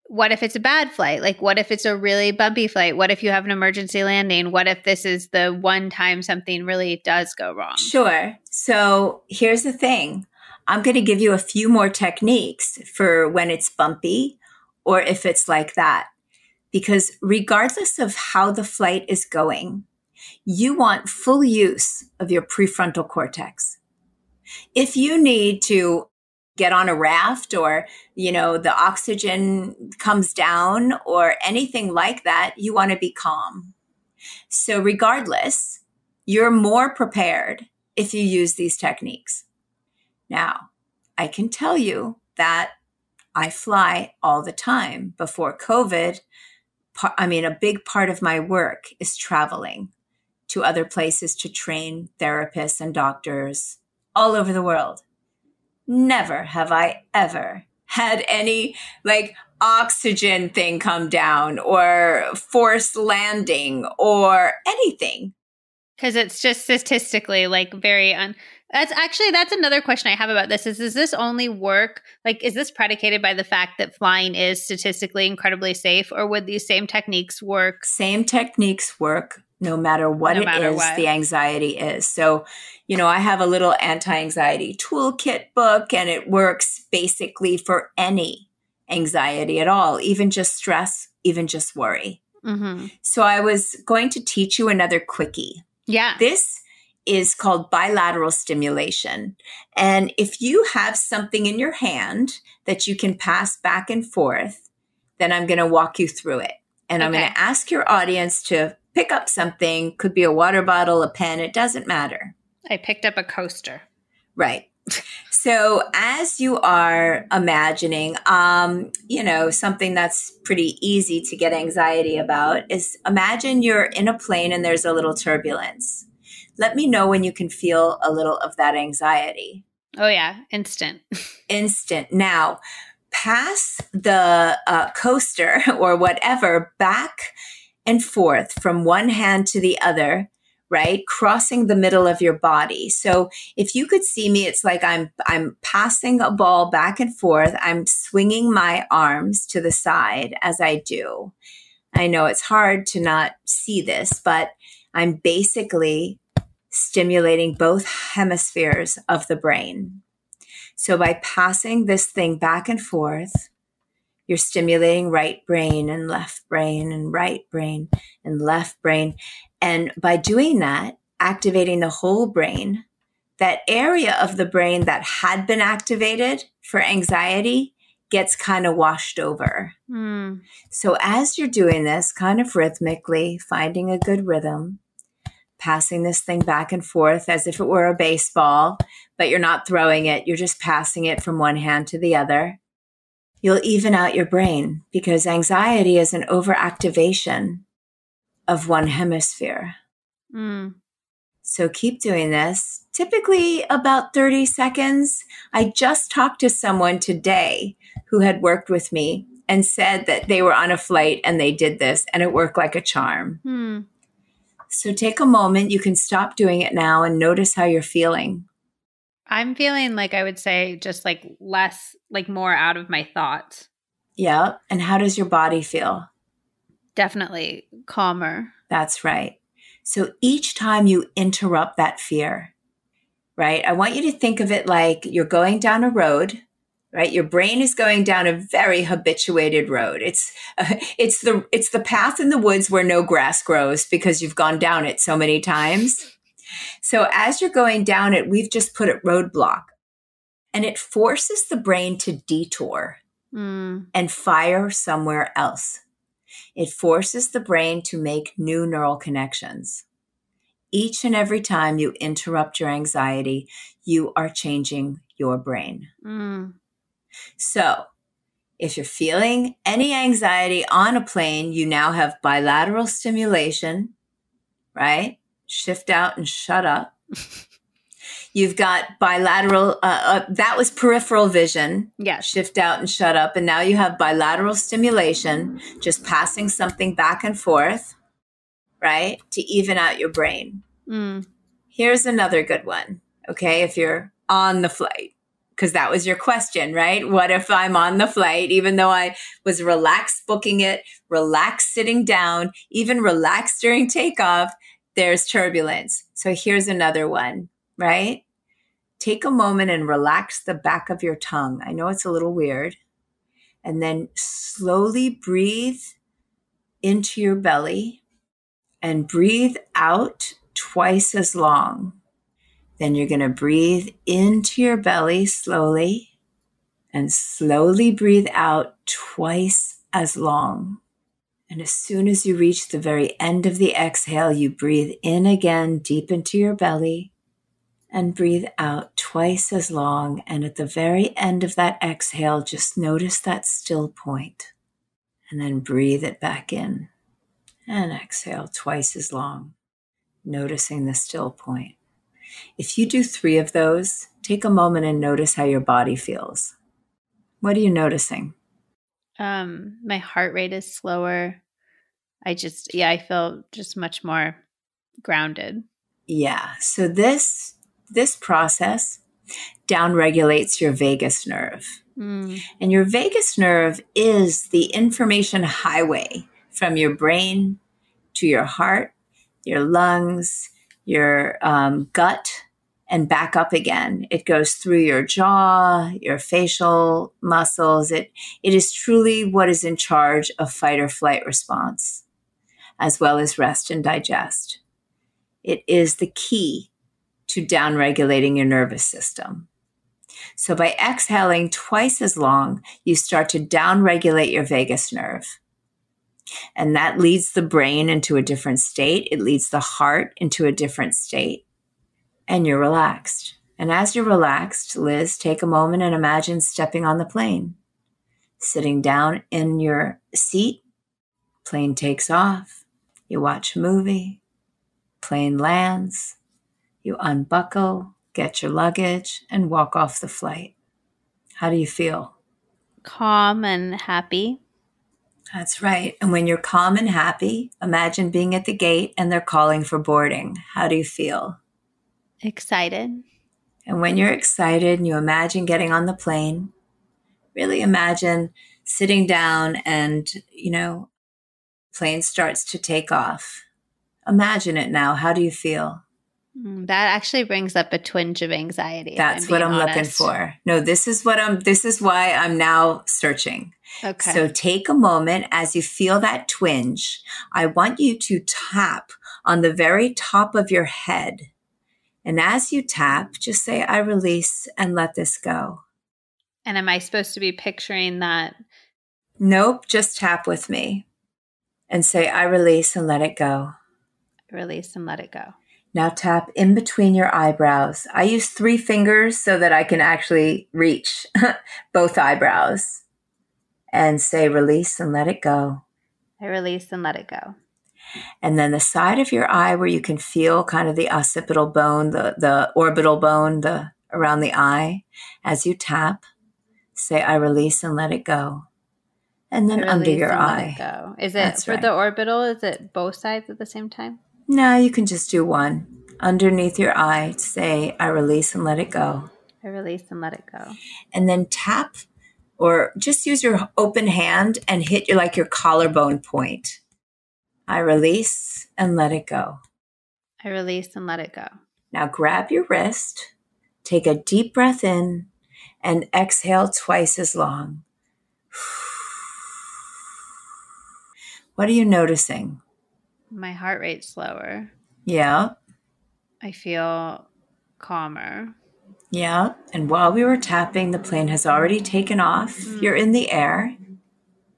what if it's a bad flight? Like, what if it's a really bumpy flight? What if you have an emergency landing? What if this is the one time something really does go wrong? Sure. So here's the thing I'm going to give you a few more techniques for when it's bumpy or if it's like that. Because regardless of how the flight is going, you want full use of your prefrontal cortex. If you need to get on a raft or, you know, the oxygen comes down or anything like that, you want to be calm. So regardless, you're more prepared if you use these techniques. Now, I can tell you that I fly all the time. Before COVID, I mean, a big part of my work is traveling to other places to train therapists and doctors all over the world. Never have I ever had any like oxygen thing come down or forced landing or anything. Because it's just statistically like very un. That's actually that's another question I have about this. Is is this only work? Like, is this predicated by the fact that flying is statistically incredibly safe, or would these same techniques work? Same techniques work no matter what no it matter is what. the anxiety is. So, you know, I have a little anti-anxiety toolkit book, and it works basically for any anxiety at all, even just stress, even just worry. Mm-hmm. So I was going to teach you another quickie. Yeah. This is called bilateral stimulation. And if you have something in your hand that you can pass back and forth, then I'm going to walk you through it. And okay. I'm going to ask your audience to pick up something, could be a water bottle, a pen, it doesn't matter. I picked up a coaster. Right. So as you are imagining, um, you know, something that's pretty easy to get anxiety about is imagine you're in a plane and there's a little turbulence. Let me know when you can feel a little of that anxiety. Oh yeah, instant. instant. Now, pass the uh, coaster or whatever back and forth from one hand to the other right crossing the middle of your body so if you could see me it's like i'm i'm passing a ball back and forth i'm swinging my arms to the side as i do i know it's hard to not see this but i'm basically stimulating both hemispheres of the brain so by passing this thing back and forth you're stimulating right brain and left brain and right brain and left brain and by doing that, activating the whole brain, that area of the brain that had been activated for anxiety gets kind of washed over. Mm. So as you're doing this kind of rhythmically, finding a good rhythm, passing this thing back and forth as if it were a baseball, but you're not throwing it, you're just passing it from one hand to the other. You'll even out your brain because anxiety is an overactivation of one hemisphere. Mm. So keep doing this. Typically about 30 seconds. I just talked to someone today who had worked with me and said that they were on a flight and they did this and it worked like a charm. Mm. So take a moment. You can stop doing it now and notice how you're feeling. I'm feeling like I would say just like less, like more out of my thoughts. Yeah. And how does your body feel? definitely calmer. That's right. So each time you interrupt that fear, right? I want you to think of it like you're going down a road, right? Your brain is going down a very habituated road. It's uh, it's the it's the path in the woods where no grass grows because you've gone down it so many times. So as you're going down it, we've just put a roadblock. And it forces the brain to detour mm. and fire somewhere else. It forces the brain to make new neural connections. Each and every time you interrupt your anxiety, you are changing your brain. Mm. So, if you're feeling any anxiety on a plane, you now have bilateral stimulation, right? Shift out and shut up. You've got bilateral, uh, uh, that was peripheral vision. Yeah. Shift out and shut up. And now you have bilateral stimulation, just passing something back and forth, right? To even out your brain. Mm. Here's another good one. Okay. If you're on the flight, because that was your question, right? What if I'm on the flight, even though I was relaxed booking it, relaxed sitting down, even relaxed during takeoff, there's turbulence. So here's another one, right? take a moment and relax the back of your tongue. I know it's a little weird. And then slowly breathe into your belly and breathe out twice as long. Then you're going to breathe into your belly slowly and slowly breathe out twice as long. And as soon as you reach the very end of the exhale, you breathe in again deep into your belly and breathe out twice as long. And at the very end of that exhale, just notice that still point and then breathe it back in and exhale twice as long. noticing the still point. If you do three of those, take a moment and notice how your body feels. What are you noticing? Um, my heart rate is slower. I just, yeah, I feel just much more grounded. Yeah. So this this process downregulates your vagus nerve. Mm. And your vagus nerve is the information highway from your brain to your heart, your lungs, your um, gut, and back up again. It goes through your jaw, your facial muscles. It, it is truly what is in charge of fight or flight response, as well as rest and digest. It is the key to downregulating your nervous system. So by exhaling twice as long, you start to downregulate your vagus nerve. And that leads the brain into a different state. It leads the heart into a different state. And you're relaxed. And as you're relaxed, Liz, take a moment and imagine stepping on the plane, sitting down in your seat. Plane takes off. You watch a movie. Plane lands. You unbuckle, get your luggage, and walk off the flight. How do you feel? Calm and happy. That's right. And when you're calm and happy, imagine being at the gate and they're calling for boarding. How do you feel? Excited. And when you're excited and you imagine getting on the plane, really imagine sitting down and, you know, plane starts to take off. Imagine it now. How do you feel? Mm, that actually brings up a twinge of anxiety. That's I'm what I'm honest. looking for. No, this is what I'm, this is why I'm now searching. Okay. So take a moment as you feel that twinge. I want you to tap on the very top of your head. And as you tap, just say, I release and let this go. And am I supposed to be picturing that? Nope, just tap with me and say, I release and let it go. Release and let it go. Now tap in between your eyebrows. I use three fingers so that I can actually reach both eyebrows and say release and let it go. I release and let it go. And then the side of your eye where you can feel kind of the occipital bone, the, the orbital bone, the around the eye, as you tap, say I release and let it go. And then under your eye. go. Is it That's for right. the orbital? Is it both sides at the same time? No, you can just do one. Underneath your eye, to say, I release and let it go. I release and let it go. And then tap or just use your open hand and hit your like your collarbone point. I release and let it go. I release and let it go. Now grab your wrist, take a deep breath in, and exhale twice as long. What are you noticing? My heart rate slower. Yeah. I feel calmer. Yeah. And while we were tapping, the plane has already taken off. Mm. You're in the air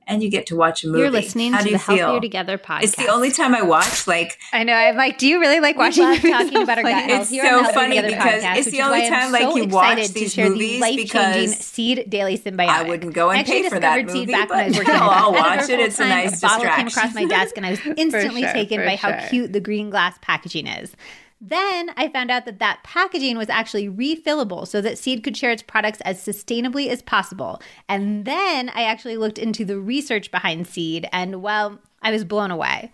and you get to watch a movie. You're listening How to do the feel? Healthier Together podcast. It's the only time I watch. Like I know. I'm like, do you really like watching? We talking about our gut health. It's so funny because podcast, it's the only time like so you watch these movies the because Seed Daily Synbiotic. I wouldn't go and pay for that movie, back when I was working. I'll watch it. It's a nice distraction. Bottle came across my desk, and I was instantly sure, taken by sure. how cute the green glass packaging is. Then I found out that that packaging was actually refillable so that Seed could share its products as sustainably as possible. And then I actually looked into the research behind Seed, and well, I was blown away.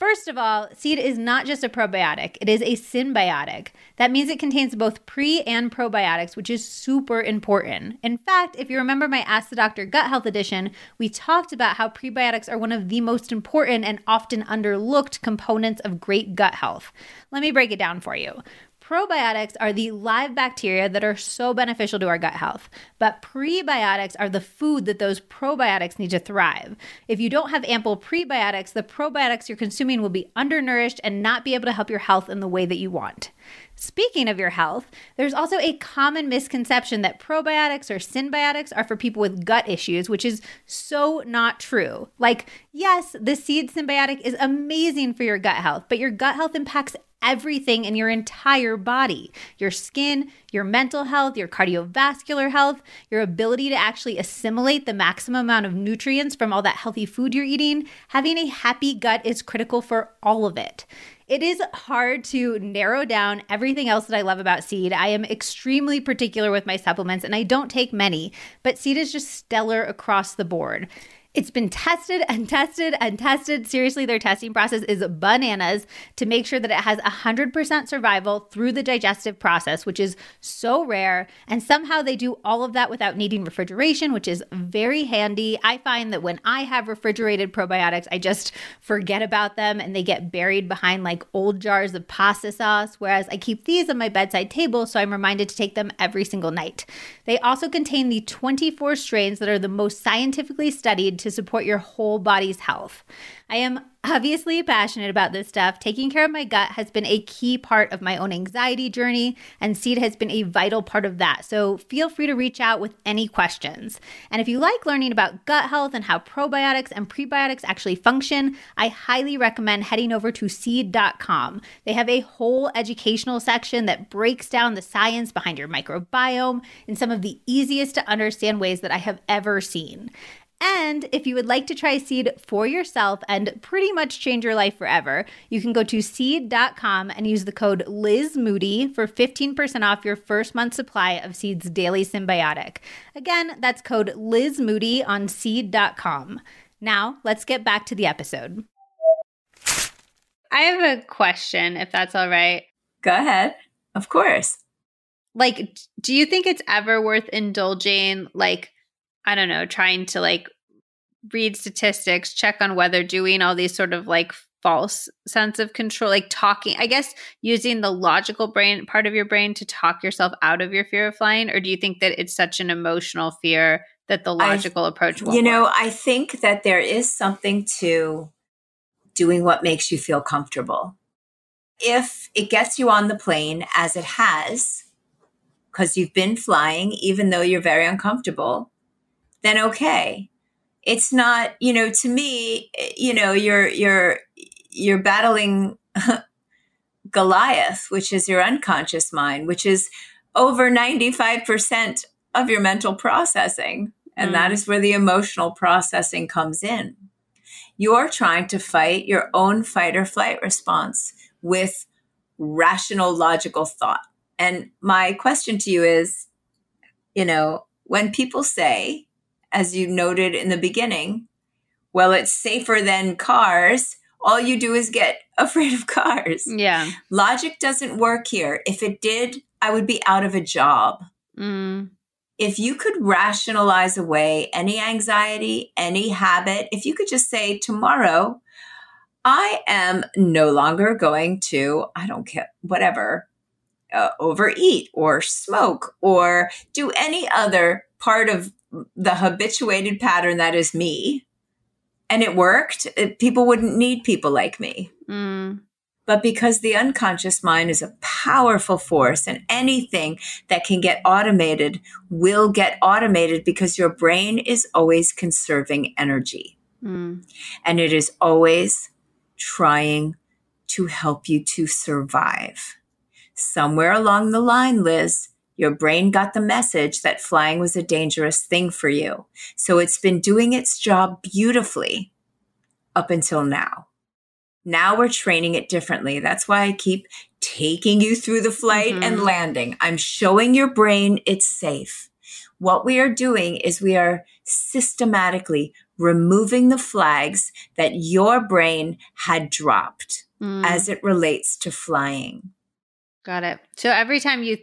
First of all, seed is not just a probiotic, it is a synbiotic. That means it contains both pre and probiotics, which is super important. In fact, if you remember my Ask the Doctor Gut Health edition, we talked about how prebiotics are one of the most important and often underlooked components of great gut health. Let me break it down for you. Probiotics are the live bacteria that are so beneficial to our gut health, but prebiotics are the food that those probiotics need to thrive. If you don't have ample prebiotics, the probiotics you're consuming will be undernourished and not be able to help your health in the way that you want. Speaking of your health, there's also a common misconception that probiotics or synbiotics are for people with gut issues, which is so not true. Like, yes, the seed synbiotic is amazing for your gut health, but your gut health impacts everything in your entire body your skin, your mental health, your cardiovascular health, your ability to actually assimilate the maximum amount of nutrients from all that healthy food you're eating. Having a happy gut is critical for all of it. It is hard to narrow down everything else that I love about Seed. I am extremely particular with my supplements and I don't take many, but Seed is just stellar across the board. It's been tested and tested and tested. Seriously, their testing process is bananas to make sure that it has 100% survival through the digestive process, which is so rare. And somehow they do all of that without needing refrigeration, which is very handy. I find that when I have refrigerated probiotics, I just forget about them and they get buried behind like old jars of pasta sauce. Whereas I keep these on my bedside table, so I'm reminded to take them every single night. They also contain the 24 strains that are the most scientifically studied to support your whole body's health. I am obviously passionate about this stuff. Taking care of my gut has been a key part of my own anxiety journey, and seed has been a vital part of that. So feel free to reach out with any questions. And if you like learning about gut health and how probiotics and prebiotics actually function, I highly recommend heading over to seed.com. They have a whole educational section that breaks down the science behind your microbiome in some of the easiest to understand ways that I have ever seen. And if you would like to try Seed for yourself and pretty much change your life forever, you can go to seed.com and use the code Liz Moody for 15% off your first month supply of Seed's Daily Synbiotic. Again, that's code Liz Moody on seed.com. Now, let's get back to the episode. I have a question, if that's all right. Go ahead. Of course. Like, do you think it's ever worth indulging, like, I don't know, trying to like read statistics, check on weather, doing all these sort of like false sense of control, like talking, I guess using the logical brain part of your brain to talk yourself out of your fear of flying? Or do you think that it's such an emotional fear that the logical I, approach will You know, work? I think that there is something to doing what makes you feel comfortable. If it gets you on the plane, as it has, because you've been flying, even though you're very uncomfortable, then okay. It's not, you know, to me, you know, you're you're you're battling Goliath, which is your unconscious mind, which is over 95% of your mental processing. And mm. that is where the emotional processing comes in. You're trying to fight your own fight or flight response with rational, logical thought. And my question to you is, you know, when people say, as you noted in the beginning, well, it's safer than cars. All you do is get afraid of cars. Yeah. Logic doesn't work here. If it did, I would be out of a job. Mm. If you could rationalize away any anxiety, any habit, if you could just say, tomorrow, I am no longer going to, I don't care, whatever, uh, overeat or smoke or do any other part of the habituated pattern that is me and it worked, it, people wouldn't need people like me. Mm. But because the unconscious mind is a powerful force and anything that can get automated will get automated because your brain is always conserving energy. Mm. And it is always trying to help you to survive. Somewhere along the line, Liz, your brain got the message that flying was a dangerous thing for you. So it's been doing its job beautifully up until now. Now we're training it differently. That's why I keep taking you through the flight mm-hmm. and landing. I'm showing your brain it's safe. What we are doing is we are systematically removing the flags that your brain had dropped mm. as it relates to flying. Got it. So every time you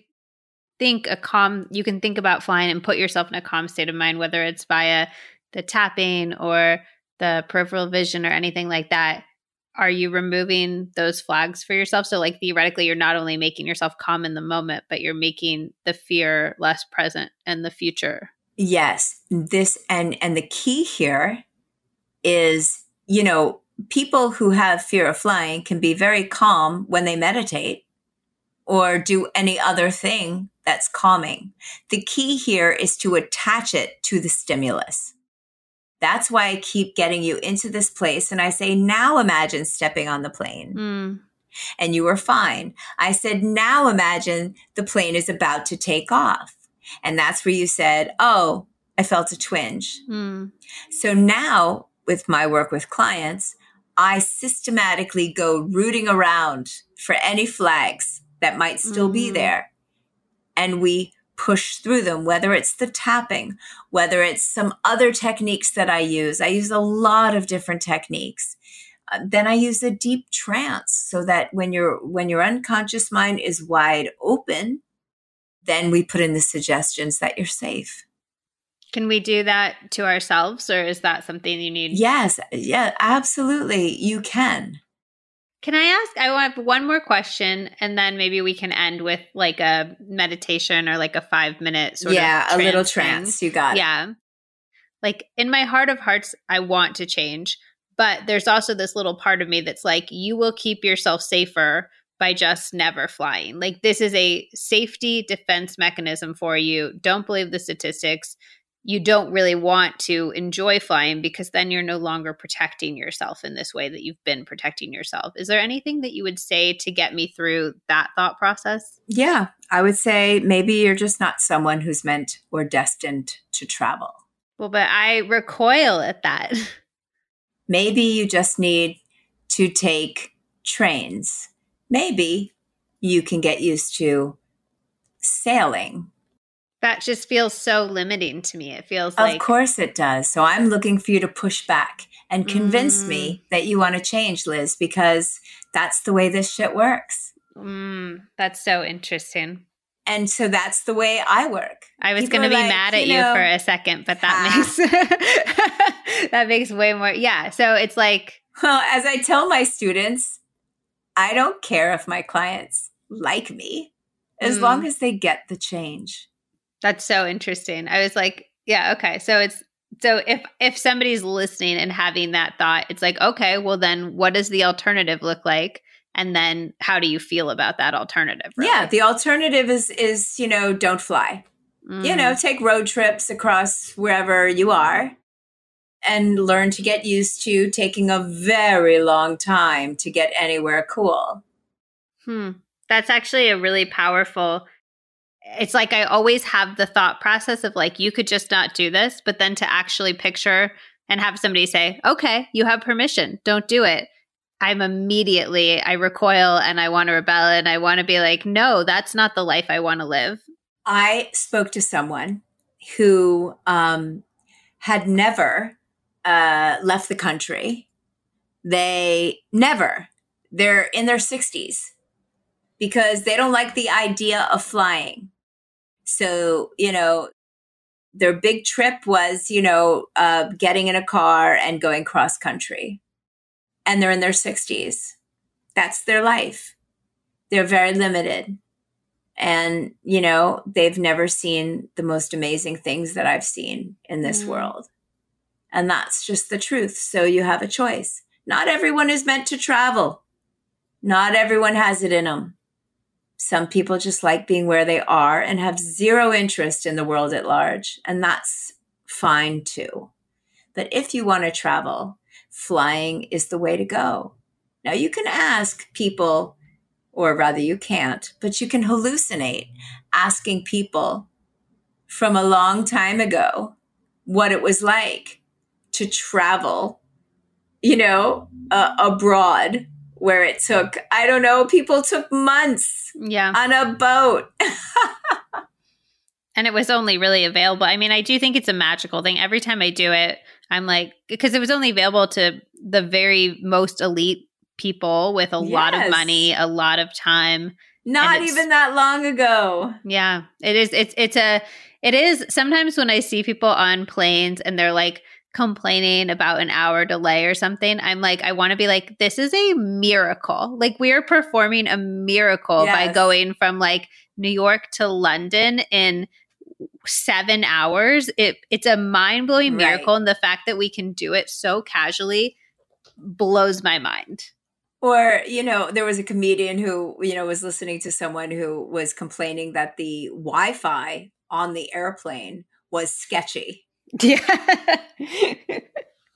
think a calm you can think about flying and put yourself in a calm state of mind whether it's via the tapping or the peripheral vision or anything like that. Are you removing those flags for yourself? So like theoretically you're not only making yourself calm in the moment but you're making the fear less present in the future. Yes. This and and the key here is you know people who have fear of flying can be very calm when they meditate or do any other thing that's calming. The key here is to attach it to the stimulus. That's why I keep getting you into this place. And I say, now imagine stepping on the plane. Mm. And you were fine. I said, now imagine the plane is about to take off. And that's where you said, oh, I felt a twinge. Mm. So now with my work with clients, I systematically go rooting around for any flags that might still mm. be there. And we push through them, whether it's the tapping, whether it's some other techniques that I use. I use a lot of different techniques. Uh, then I use a deep trance so that when your when your unconscious mind is wide open, then we put in the suggestions that you're safe. Can we do that to ourselves or is that something you need? Yes, yeah, absolutely. You can. Can I ask? I want one more question, and then maybe we can end with like a meditation or like a five minute sort yeah, of yeah, a little trance. Thing. You got yeah. it. Yeah, like in my heart of hearts, I want to change, but there's also this little part of me that's like, you will keep yourself safer by just never flying. Like this is a safety defense mechanism for you. Don't believe the statistics you don't really want to enjoy flying because then you're no longer protecting yourself in this way that you've been protecting yourself. Is there anything that you would say to get me through that thought process? Yeah, I would say maybe you're just not someone who's meant or destined to travel. Well, but I recoil at that. Maybe you just need to take trains. Maybe you can get used to sailing that just feels so limiting to me. It feels like. Of course it does. So I'm looking for you to push back and convince mm. me that you want to change, Liz, because that's the way this shit works. Mm, that's so interesting. And so that's the way I work. I was going to be like, mad at you, know, you, for a second, but that makes that makes way more. Yeah. So it's like, well, as I tell my students, I don't care if my clients like me as mm. long as they get the change. That's so interesting. I was like, yeah, okay. So it's so if if somebody's listening and having that thought, it's like, okay, well then what does the alternative look like? And then how do you feel about that alternative? Really? Yeah, the alternative is is, you know, don't fly. Mm. You know, mm. take road trips across wherever you are and learn to get used to taking a very long time to get anywhere cool. Hmm. That's actually a really powerful it's like I always have the thought process of like, you could just not do this, but then to actually picture and have somebody say, okay, you have permission, don't do it. I'm immediately, I recoil and I want to rebel and I want to be like, no, that's not the life I want to live. I spoke to someone who um, had never uh, left the country. They never, they're in their 60s because they don't like the idea of flying. So, you know, their big trip was, you know, uh, getting in a car and going cross country. And they're in their 60s. That's their life. They're very limited. And, you know, they've never seen the most amazing things that I've seen in this mm. world. And that's just the truth. So you have a choice. Not everyone is meant to travel. Not everyone has it in them. Some people just like being where they are and have zero interest in the world at large. And that's fine too. But if you want to travel, flying is the way to go. Now you can ask people, or rather you can't, but you can hallucinate asking people from a long time ago what it was like to travel, you know, uh, abroad where it took, I don't know, people took months yeah. on a boat. and it was only really available. I mean, I do think it's a magical thing. Every time I do it, I'm like, because it was only available to the very most elite people with a yes. lot of money, a lot of time. Not even that long ago. Yeah, it is. It's, it's a, it is sometimes when I see people on planes and they're like, complaining about an hour delay or something, I'm like, I want to be like, this is a miracle. Like, we are performing a miracle yes. by going from like New York to London in seven hours. It it's a mind blowing right. miracle, and the fact that we can do it so casually blows my mind. Or, you know, there was a comedian who, you know, was listening to someone who was complaining that the Wi Fi on the airplane was sketchy. Yeah.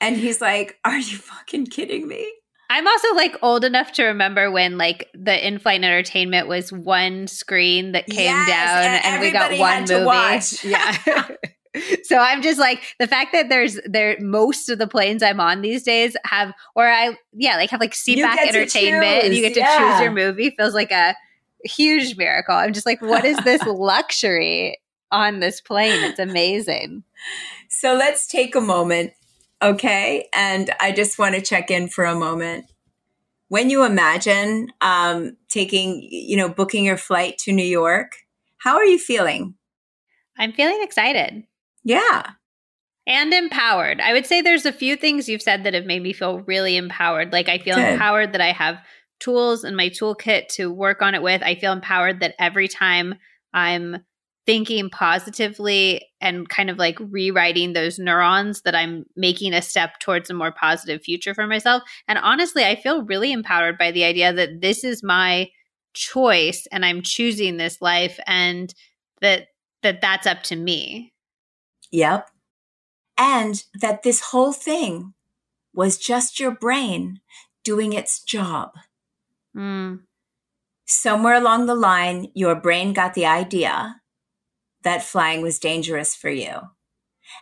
and he's like, Are you fucking kidding me? I'm also like old enough to remember when like the in-flight entertainment was one screen that came yes, down and, and we got one movie. yeah. so I'm just like the fact that there's there most of the planes I'm on these days have or I yeah like have like seat back entertainment and you get to yeah. choose your movie feels like a huge miracle. I'm just like, what is this luxury on this plane? It's amazing. So let's take a moment, okay? And I just want to check in for a moment. When you imagine um, taking, you know, booking your flight to New York, how are you feeling? I'm feeling excited. Yeah. And empowered. I would say there's a few things you've said that have made me feel really empowered. Like I feel Good. empowered that I have tools in my toolkit to work on it with. I feel empowered that every time I'm thinking positively and kind of like rewriting those neurons that I'm making a step towards a more positive future for myself. And honestly, I feel really empowered by the idea that this is my choice and I'm choosing this life and that that that's up to me. Yep. And that this whole thing was just your brain doing its job. Mm. Somewhere along the line, your brain got the idea that flying was dangerous for you.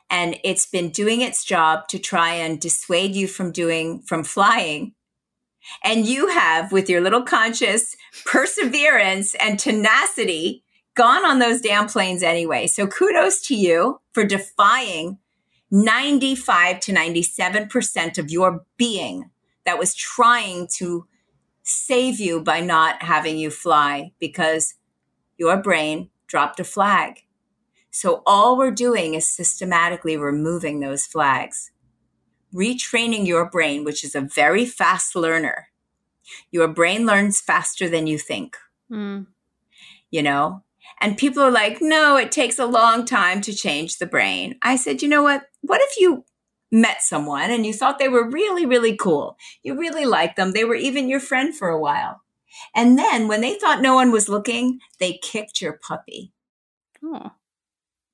And it's been doing its job to try and dissuade you from doing, from flying. And you have, with your little conscious perseverance and tenacity, gone on those damn planes anyway. So kudos to you for defying 95 to 97% of your being that was trying to save you by not having you fly because your brain dropped a flag. So all we're doing is systematically removing those flags, retraining your brain, which is a very fast learner. Your brain learns faster than you think. Mm. You know, and people are like, no, it takes a long time to change the brain. I said, you know what? What if you met someone and you thought they were really, really cool? You really liked them. They were even your friend for a while. And then when they thought no one was looking, they kicked your puppy. Oh.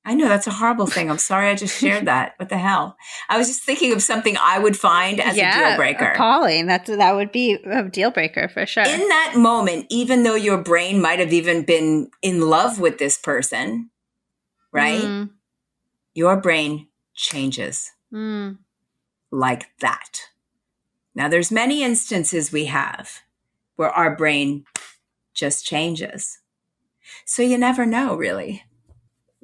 I know that's a horrible thing. I'm sorry I just shared that. What the hell? I was just thinking of something I would find as yeah, a deal breaker. Appalling. That's that would be a deal breaker for sure. In that moment, even though your brain might have even been in love with this person, right? Mm. Your brain changes. Mm. Like that. Now there's many instances we have where our brain just changes. So you never know really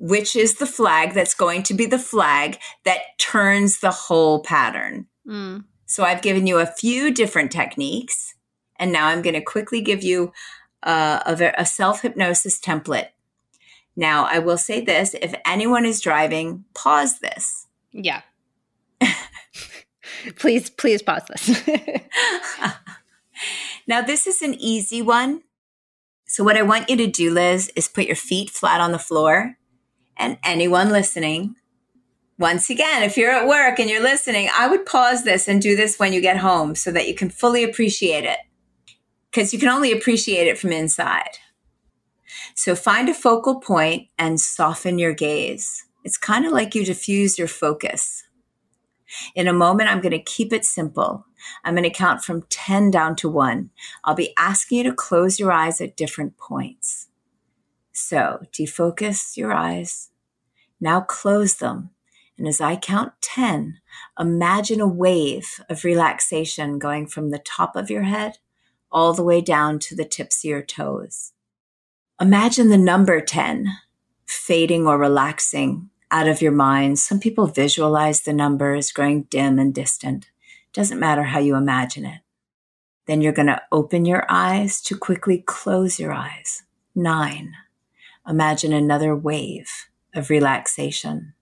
which is the flag that's going to be the flag that turns the whole pattern. Mm. So I've given you a few different techniques, and now I'm going to quickly give you uh, a, a self hypnosis template. Now, I will say this if anyone is driving, pause this. Yeah. please, please pause this. now, this is an easy one. So, what I want you to do, Liz, is put your feet flat on the floor and anyone listening, once again, if you're at work and you're listening, I would pause this and do this when you get home so that you can fully appreciate it because you can only appreciate it from inside. So find a focal point and soften your gaze. It's kind of like you diffuse your focus. In a moment, I'm going to keep it simple. I'm going to count from 10 down to 1. I'll be asking you to close your eyes at different points. So defocus your eyes. Now close them. And as I count 10, imagine a wave of relaxation going from the top of your head all the way down to the tips of your toes. Imagine the number 10 fading or relaxing out of your mind. Some people visualize the number as growing dim and distant. Doesn't matter how you imagine it. Then you're going to open your eyes to quickly close your eyes. Nine imagine another wave of relaxation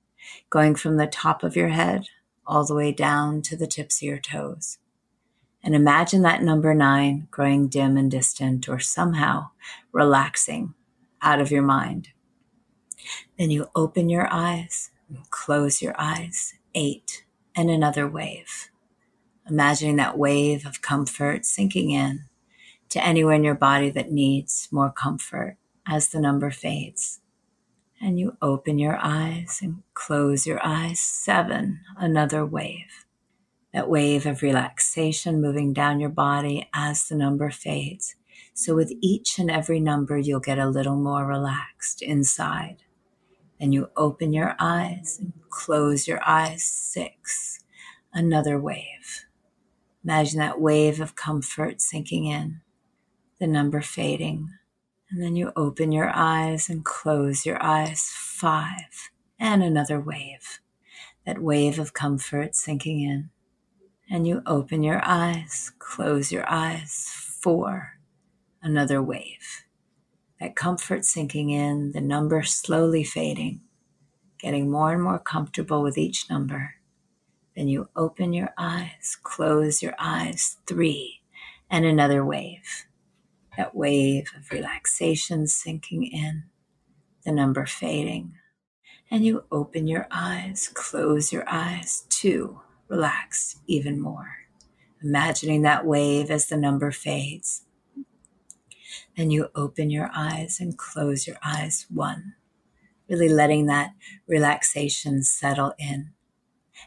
going from the top of your head all the way down to the tips of your toes. And imagine that number nine growing dim and distant or somehow relaxing out of your mind. Then you open your eyes and close your eyes. Eight and another wave. Imagining that wave of comfort sinking in to anywhere in your body that needs more comfort as the number fades. And you open your eyes and close your eyes. Seven, another wave. That wave of relaxation moving down your body as the number fades. So with each and every number, you'll get a little more relaxed inside. And you open your eyes and close your eyes. Six. Another wave. Imagine that wave of comfort sinking in, the number fading. And then you open your eyes and close your eyes. Five. And another wave. That wave of comfort sinking in. And you open your eyes, close your eyes. Four. Another wave that comfort sinking in, the number slowly fading, getting more and more comfortable with each number. Then you open your eyes, close your eyes, three, and another wave. That wave of relaxation sinking in, the number fading. And you open your eyes, close your eyes, two, relax even more. Imagining that wave as the number fades and you open your eyes and close your eyes one, really letting that relaxation settle in.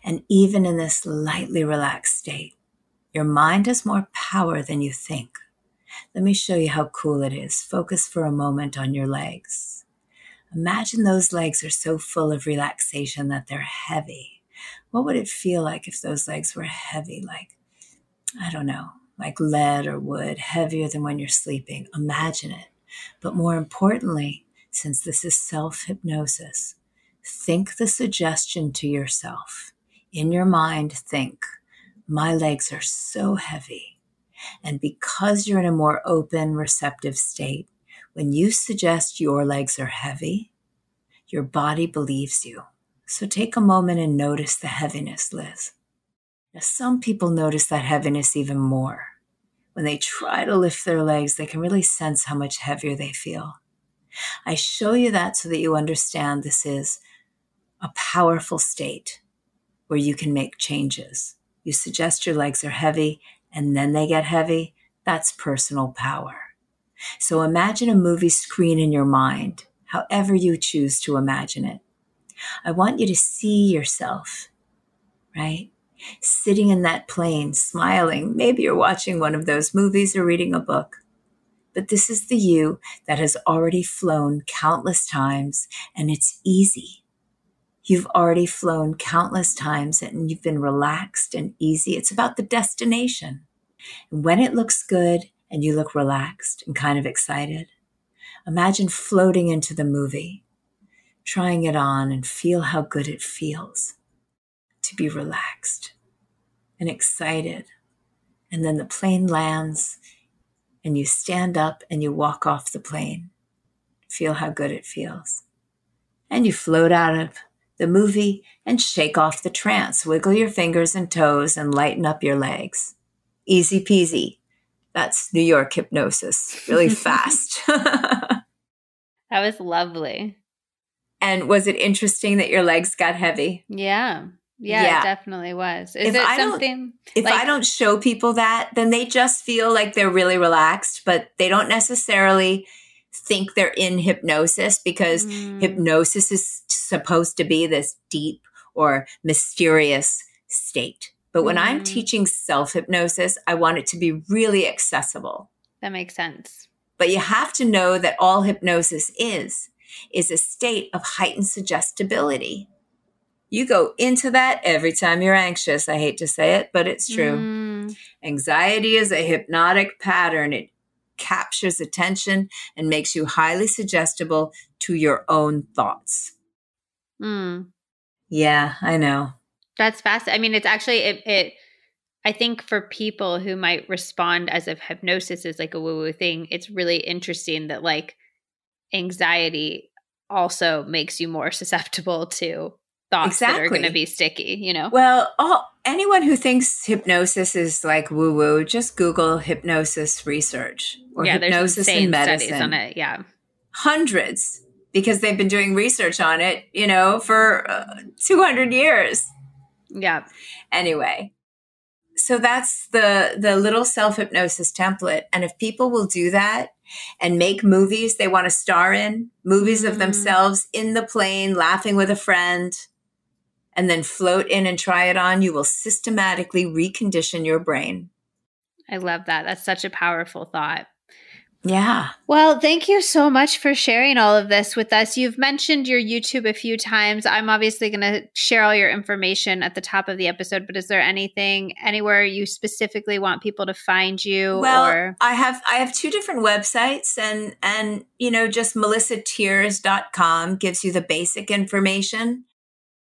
And even in this lightly relaxed state, your mind has more power than you think. Let me show you how cool it is. Focus for a moment on your legs. Imagine those legs are so full of relaxation that they're heavy. What would it feel like if those legs were heavy? Like, I don't know, like lead or wood, heavier than when you're sleeping. Imagine it. But more importantly, since this is self hypnosis, think the suggestion to yourself. In your mind, think, my legs are so heavy. And because you're in a more open, receptive state, when you suggest your legs are heavy, your body believes you. So take a moment and notice the heaviness, Liz. Now, some people notice that heaviness even more. When they try to lift their legs, they can really sense how much heavier they feel. I show you that so that you understand this is a powerful state where you can make changes. You suggest your legs are heavy and then they get heavy. That's personal power. So imagine a movie screen in your mind, however you choose to imagine it. I want you to see yourself, right? sitting in that plane, smiling. Maybe you're watching one of those movies or reading a book. But this is the you that has already flown countless times and it's easy. You've already flown countless times and you've been relaxed and easy. It's about the destination. And when it looks good and you look relaxed and kind of excited, imagine floating into the movie, trying it on and feel how good it feels to be relaxed and excited. And then the plane lands and you stand up and you walk off the plane. Feel how good it feels. And you float out of the movie and shake off the trance. Wiggle your fingers and toes and lighten up your legs. Easy peasy. That's New York hypnosis, really fast. that was lovely. And was it interesting that your legs got heavy? Yeah. Yeah, yeah, it definitely was. Is if it I something if like, I don't show people that, then they just feel like they're really relaxed, but they don't necessarily think they're in hypnosis because mm. hypnosis is supposed to be this deep or mysterious state. But when mm. I'm teaching self hypnosis, I want it to be really accessible. That makes sense. But you have to know that all hypnosis is is a state of heightened suggestibility you go into that every time you're anxious. I hate to say it, but it's true. Mm. Anxiety is a hypnotic pattern. It captures attention and makes you highly suggestible to your own thoughts. Mm. Yeah, I know. That's fast. I mean, it's actually it, it I think for people who might respond as if hypnosis is like a woo woo thing, it's really interesting that like anxiety also makes you more susceptible to thoughts exactly. that are going to be sticky, you know? Well, all, anyone who thinks hypnosis is like woo woo, just Google hypnosis research or yeah, hypnosis in medicine. on it. Yeah. Hundreds because they've been doing research on it, you know, for uh, 200 years. Yeah. Anyway, so that's the the little self hypnosis template and if people will do that and make movies they want to star in, movies mm-hmm. of themselves in the plane laughing with a friend, and then float in and try it on, you will systematically recondition your brain. I love that. That's such a powerful thought. Yeah. Well, thank you so much for sharing all of this with us. You've mentioned your YouTube a few times. I'm obviously going to share all your information at the top of the episode, but is there anything anywhere you specifically want people to find you well, or I have I have two different websites and and you know just melissatiers.com gives you the basic information.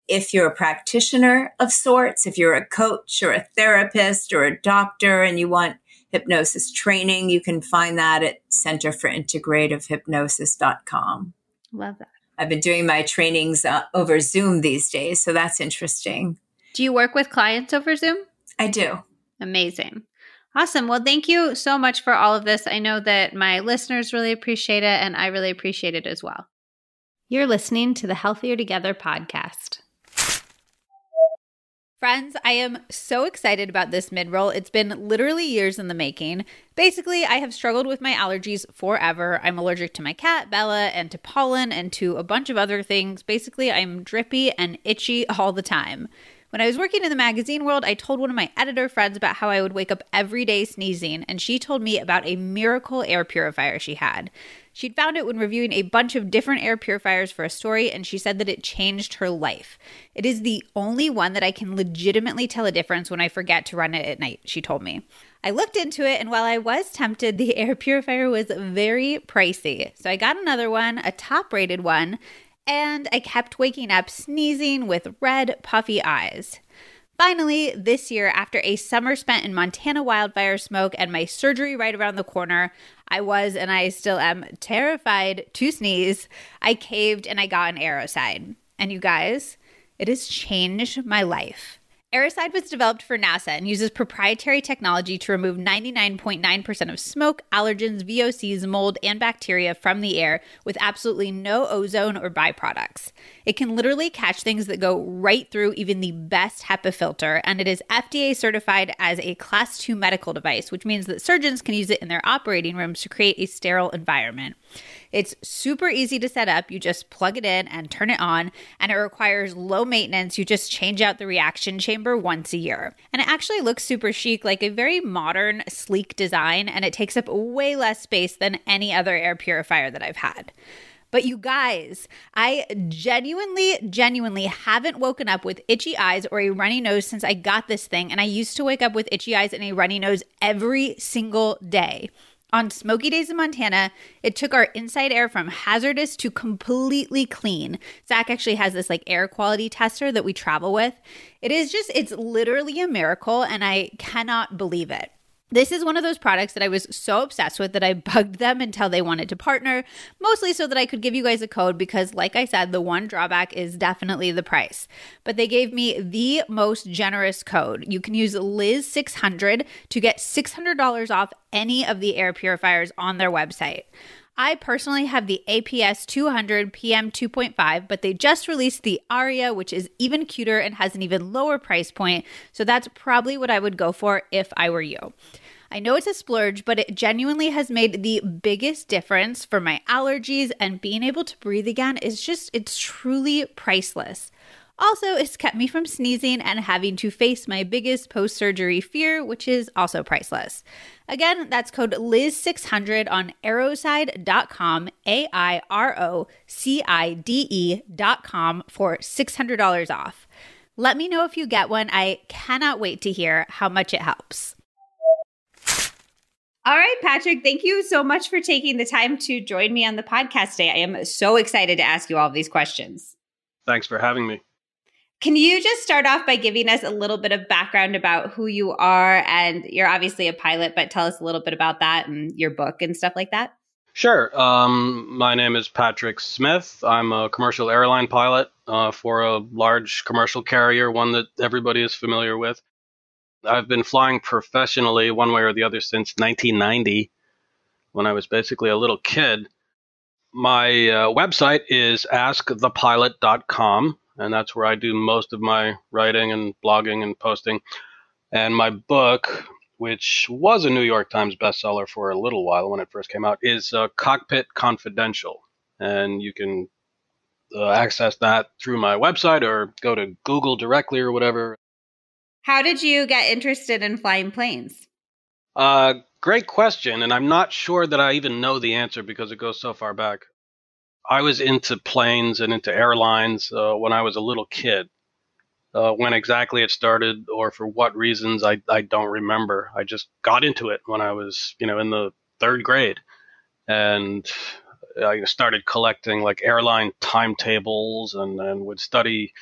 If you're a practitioner of sorts, if you're a coach or a therapist or a doctor and you want hypnosis training. You can find that at Center for Integrative Hypnosis.com. Love that. I've been doing my trainings uh, over Zoom these days, so that's interesting. Do you work with clients over Zoom? I do. Amazing. Awesome. Well, thank you so much for all of this. I know that my listeners really appreciate it, and I really appreciate it as well. You're listening to the Healthier Together podcast. Friends, I am so excited about this mid roll. It's been literally years in the making. Basically, I have struggled with my allergies forever. I'm allergic to my cat, Bella, and to pollen and to a bunch of other things. Basically, I'm drippy and itchy all the time. When I was working in the magazine world, I told one of my editor friends about how I would wake up every day sneezing, and she told me about a miracle air purifier she had. She'd found it when reviewing a bunch of different air purifiers for a story, and she said that it changed her life. It is the only one that I can legitimately tell a difference when I forget to run it at night, she told me. I looked into it, and while I was tempted, the air purifier was very pricey. So I got another one, a top rated one, and I kept waking up sneezing with red, puffy eyes. Finally, this year, after a summer spent in Montana wildfire smoke and my surgery right around the corner, I was and I still am terrified to sneeze. I caved and I got an Airocide. And you guys, it has changed my life. Airocide was developed for NASA and uses proprietary technology to remove 99.9% of smoke, allergens, VOCs, mold, and bacteria from the air with absolutely no ozone or byproducts. It can literally catch things that go right through even the best HEPA filter, and it is FDA certified as a Class 2 medical device, which means that surgeons can use it in their operating rooms to create a sterile environment. It's super easy to set up. You just plug it in and turn it on, and it requires low maintenance. You just change out the reaction chamber once a year. And it actually looks super chic, like a very modern, sleek design, and it takes up way less space than any other air purifier that I've had. But you guys, I genuinely, genuinely haven't woken up with itchy eyes or a runny nose since I got this thing. And I used to wake up with itchy eyes and a runny nose every single day. On smoky days in Montana, it took our inside air from hazardous to completely clean. Zach actually has this like air quality tester that we travel with. It is just, it's literally a miracle, and I cannot believe it. This is one of those products that I was so obsessed with that I bugged them until they wanted to partner, mostly so that I could give you guys a code because, like I said, the one drawback is definitely the price. But they gave me the most generous code. You can use Liz600 to get $600 off any of the air purifiers on their website. I personally have the APS 200 PM 2.5, but they just released the Aria, which is even cuter and has an even lower price point. So that's probably what I would go for if I were you. I know it's a splurge, but it genuinely has made the biggest difference for my allergies and being able to breathe again is just, it's truly priceless. Also, it's kept me from sneezing and having to face my biggest post surgery fear, which is also priceless. Again, that's code Liz600 on airocide.com, A I R O C I D E.com for $600 off. Let me know if you get one. I cannot wait to hear how much it helps. All right, Patrick, thank you so much for taking the time to join me on the podcast today. I am so excited to ask you all of these questions. Thanks for having me. Can you just start off by giving us a little bit of background about who you are? And you're obviously a pilot, but tell us a little bit about that and your book and stuff like that. Sure. Um, my name is Patrick Smith. I'm a commercial airline pilot uh, for a large commercial carrier, one that everybody is familiar with. I've been flying professionally one way or the other since 1990 when I was basically a little kid. My uh, website is askthepilot.com and that's where I do most of my writing and blogging and posting. And my book, which was a New York Times bestseller for a little while when it first came out, is uh, Cockpit Confidential, and you can uh, access that through my website or go to Google directly or whatever. How did you get interested in flying planes? Uh, great question, and I'm not sure that I even know the answer because it goes so far back. I was into planes and into airlines uh, when I was a little kid. Uh, when exactly it started or for what reasons, I, I don't remember. I just got into it when I was, you know, in the third grade. And I started collecting like airline timetables and, and would study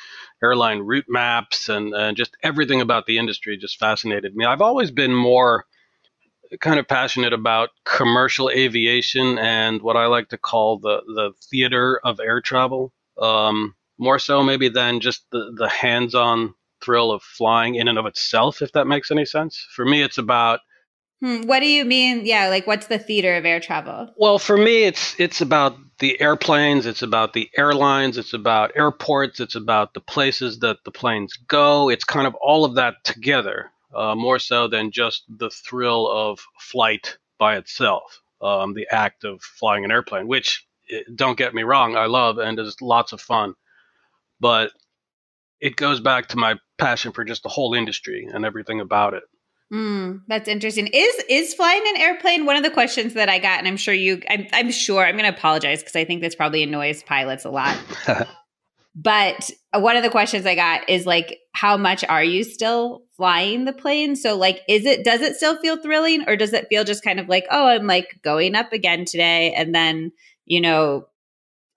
airline route maps and, and just everything about the industry just fascinated me. I've always been more kind of passionate about commercial aviation and what I like to call the, the theater of air travel. Um, more so maybe than just the, the hands-on thrill of flying in and of itself, if that makes any sense. For me, it's about Hmm, what do you mean? Yeah, like what's the theater of air travel? Well, for me, it's it's about the airplanes, it's about the airlines, it's about airports, it's about the places that the planes go. It's kind of all of that together, uh, more so than just the thrill of flight by itself, um, the act of flying an airplane, which eh, don't get me wrong, I love and is lots of fun, but it goes back to my passion for just the whole industry and everything about it. Mm, that's interesting. Is is flying an airplane one of the questions that I got? And I'm sure you. I'm, I'm sure. I'm going to apologize because I think this probably annoys pilots a lot. but one of the questions I got is like, how much are you still flying the plane? So like, is it does it still feel thrilling, or does it feel just kind of like, oh, I'm like going up again today, and then you know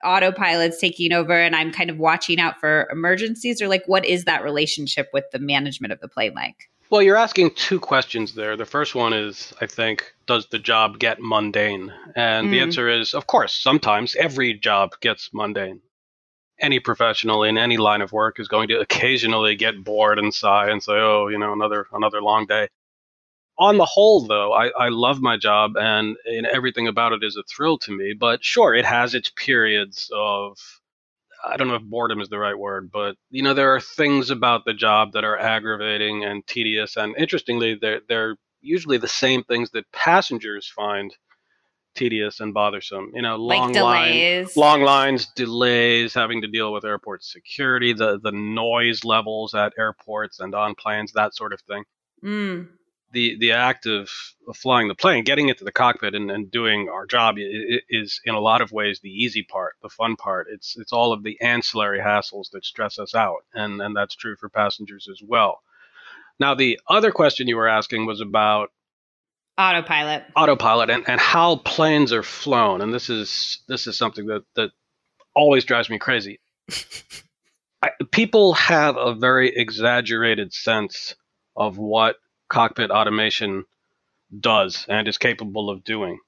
autopilot's taking over and I'm kind of watching out for emergencies or like what is that relationship with the management of the plane like? Well, you're asking two questions there. The first one is, I think, does the job get mundane? And mm. the answer is, of course, sometimes every job gets mundane. Any professional in any line of work is going to occasionally get bored and sigh and say, oh, you know, another another long day. On the whole, though, I, I love my job and, and everything about it is a thrill to me. But sure, it has its periods of I don't know if boredom is the right word, but you know there are things about the job that are aggravating and tedious, and interestingly, they're they're usually the same things that passengers find tedious and bothersome. You know, long like lines, long lines, delays, having to deal with airport security, the the noise levels at airports and on planes, that sort of thing. Mm the the act of, of flying the plane, getting into the cockpit and, and doing our job is in a lot of ways the easy part, the fun part. It's it's all of the ancillary hassles that stress us out, and and that's true for passengers as well. Now, the other question you were asking was about autopilot, autopilot, and, and how planes are flown, and this is this is something that that always drives me crazy. I, people have a very exaggerated sense of what cockpit automation does and is capable of doing.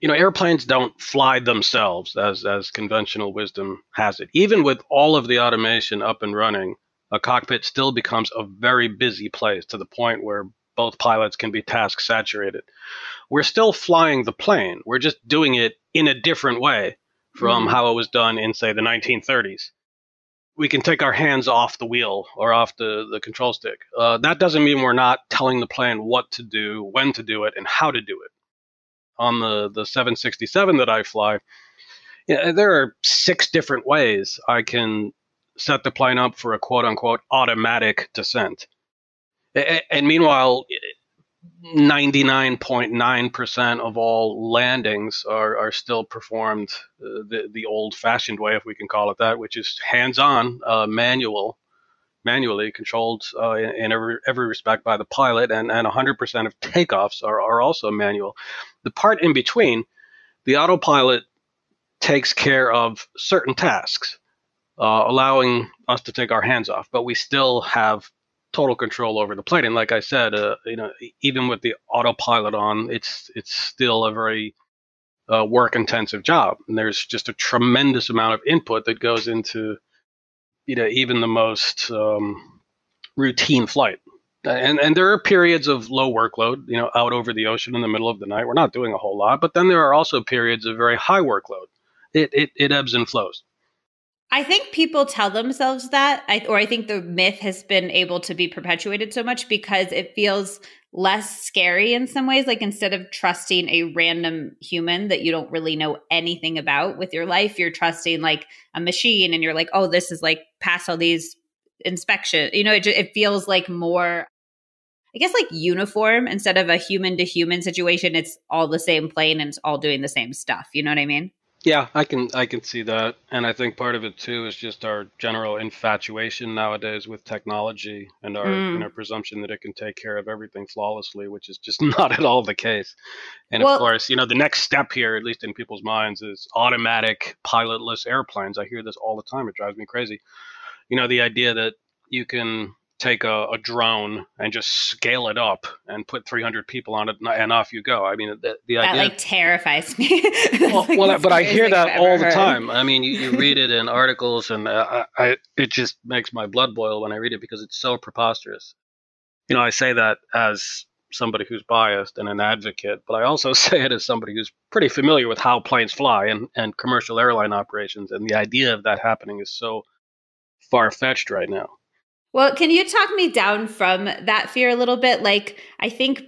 You know, airplanes don't fly themselves as as conventional wisdom has it. Even with all of the automation up and running, a cockpit still becomes a very busy place to the point where both pilots can be task saturated. We're still flying the plane. We're just doing it in a different way from mm. how it was done in say the 1930s we can take our hands off the wheel or off the, the control stick. Uh, that doesn't mean we're not telling the plane what to do, when to do it, and how to do it. On the, the 767 that I fly, yeah, there are six different ways I can set the plane up for a quote unquote automatic descent. And meanwhile, 99.9% of all landings are, are still performed uh, the, the old fashioned way, if we can call it that, which is hands on, uh, manual, manually controlled uh, in, in, every, every respect by the pilot, and, and 100% of takeoffs are, are also manual. The part in between, the autopilot takes care of certain tasks, uh, allowing us to take our hands off, but we still have total control over the plane. And like I said, uh, you know, even with the autopilot on, it's it's still a very uh, work intensive job, and there's just a tremendous amount of input that goes into you know even the most um, routine flight. And and there are periods of low workload, you know, out over the ocean in the middle of the night. We're not doing a whole lot, but then there are also periods of very high workload. It it, it ebbs and flows. I think people tell themselves that, I, or I think the myth has been able to be perpetuated so much because it feels less scary in some ways. Like instead of trusting a random human that you don't really know anything about with your life, you're trusting like a machine and you're like, oh, this is like pass all these inspections. You know, it, it feels like more I guess like uniform instead of a human to human situation. It's all the same plane and it's all doing the same stuff. You know what I mean? Yeah, I can I can see that, and I think part of it too is just our general infatuation nowadays with technology and our mm. and our presumption that it can take care of everything flawlessly, which is just not at all the case. And well, of course, you know, the next step here, at least in people's minds, is automatic pilotless airplanes. I hear this all the time; it drives me crazy. You know, the idea that you can take a, a, drone and just scale it up and put 300 people on it and off you go. I mean, the, the that idea like terrifies me. well, well but I hear that all the time. I mean, you, you read it in articles, and uh, I, it just makes my blood boil when I read it because it's so preposterous. You know, I say that as somebody who's biased and an advocate, but I also say it as somebody who's pretty familiar with how planes fly and, and commercial airline operations, and the idea of that happening is so far fetched right now. Well, can you talk me down from that fear a little bit? Like, I think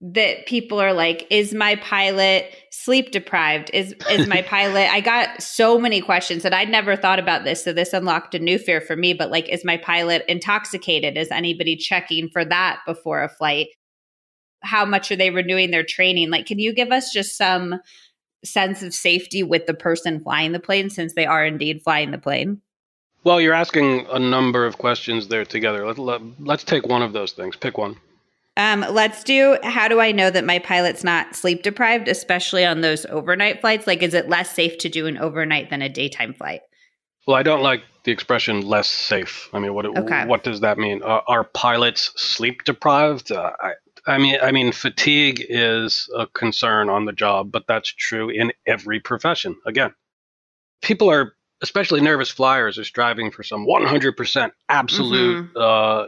that people are like is my pilot sleep deprived? Is is my pilot i got so many questions that i'd never thought about this so this unlocked a new fear for me but like is my pilot intoxicated? Is anybody checking for that before a flight? How much are they renewing their training? Like can you give us just some sense of safety with the person flying the plane since they are indeed flying the plane well, you're asking a number of questions there together. Let, let, let's take one of those things. Pick one. Um, let's do how do I know that my pilot's not sleep deprived, especially on those overnight flights? Like, is it less safe to do an overnight than a daytime flight? Well, I don't like the expression less safe. I mean, what okay. what does that mean? Uh, are pilots sleep deprived? Uh, I, I mean, I mean, fatigue is a concern on the job, but that's true in every profession. Again, people are especially nervous flyers are striving for some 100% absolute mm-hmm. uh,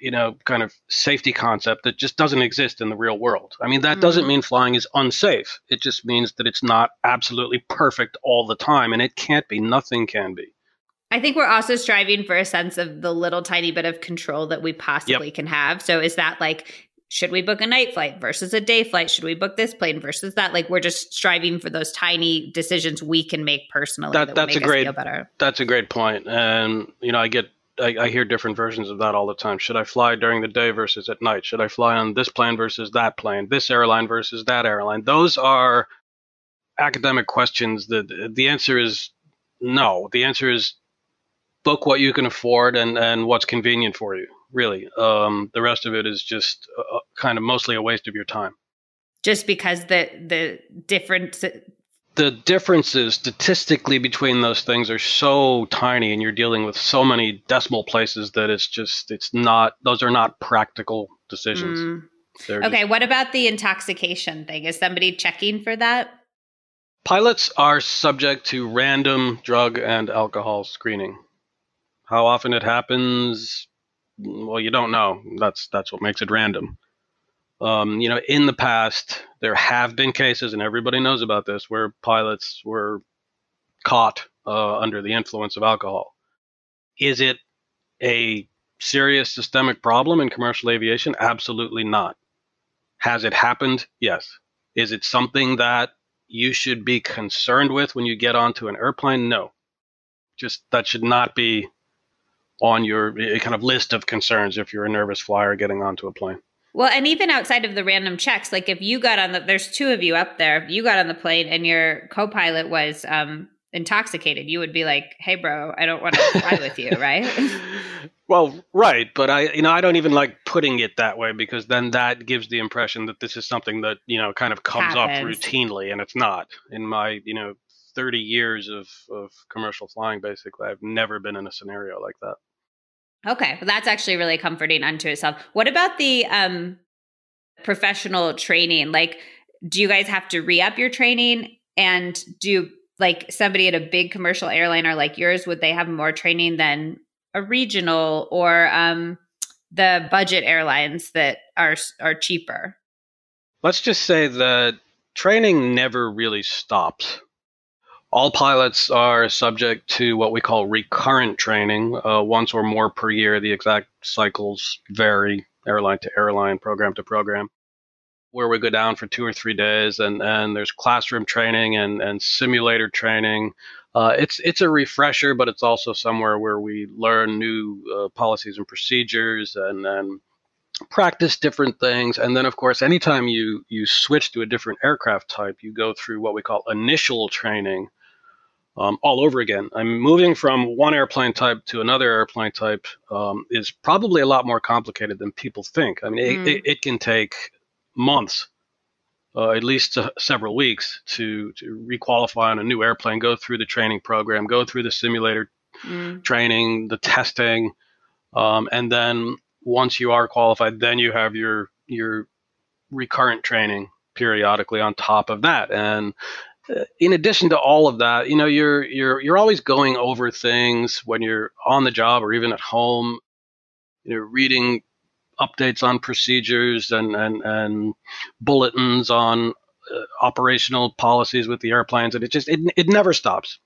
you know kind of safety concept that just doesn't exist in the real world i mean that mm-hmm. doesn't mean flying is unsafe it just means that it's not absolutely perfect all the time and it can't be nothing can be I think we're also striving for a sense of the little tiny bit of control that we possibly yep. can have. So is that like should we book a night flight versus a day flight? Should we book this plane versus that? Like we're just striving for those tiny decisions we can make personally. That, that that's a great. That's a great point, and you know I get I, I, hear different versions of that all the time. Should I fly during the day versus at night? Should I fly on this plane versus that plane? This airline versus that airline? Those are academic questions. That the answer is no. The answer is book what you can afford and and what's convenient for you really. Um, the rest of it is just uh, uh, kind of mostly a waste of your time. Just because the the difference the differences statistically between those things are so tiny and you're dealing with so many decimal places that it's just it's not those are not practical decisions. Mm. Okay, just, what about the intoxication thing? Is somebody checking for that? Pilots are subject to random drug and alcohol screening. How often it happens, well, you don't know. That's that's what makes it random. Um, you know, in the past, there have been cases, and everybody knows about this, where pilots were caught uh, under the influence of alcohol. Is it a serious systemic problem in commercial aviation? Absolutely not. Has it happened? Yes. Is it something that you should be concerned with when you get onto an airplane? No. Just that should not be on your eh, kind of list of concerns if you're a nervous flyer getting onto a plane. Well, and even outside of the random checks, like if you got on the, there's two of you up there, you got on the plane and your co pilot was um, intoxicated, you would be like, hey, bro, I don't want to fly with you, right? Well, right, but I, you know, I don't even like putting it that way because then that gives the impression that this is something that you know kind of comes Happens. up routinely, and it's not. In my, you know, 30 years of, of commercial flying, basically, I've never been in a scenario like that. Okay, well, that's actually really comforting unto itself. What about the um, professional training? Like, do you guys have to re up your training? And do like somebody at a big commercial airliner like yours, would they have more training than a regional or um, the budget airlines that are are cheaper? Let's just say that training never really stops. All pilots are subject to what we call recurrent training, uh, once or more per year. The exact cycles vary airline to airline, program to program, where we go down for two or three days, and, and there's classroom training and, and simulator training. Uh, it's it's a refresher, but it's also somewhere where we learn new uh, policies and procedures and, and practice different things, and then of course, anytime you you switch to a different aircraft type, you go through what we call initial training. Um, all over again. I'm moving from one airplane type to another airplane type um, is probably a lot more complicated than people think. I mean, mm. it, it, can take months uh, at least uh, several weeks to, to requalify on a new airplane, go through the training program, go through the simulator mm. training, the testing, um, and then once you are qualified, then you have your your recurrent training periodically on top of that. And in addition to all of that, you know, you're you're you're always going over things when you're on the job or even at home. You know, reading updates on procedures and, and, and bulletins on uh, operational policies with the airplanes. And it just, it, it never stops.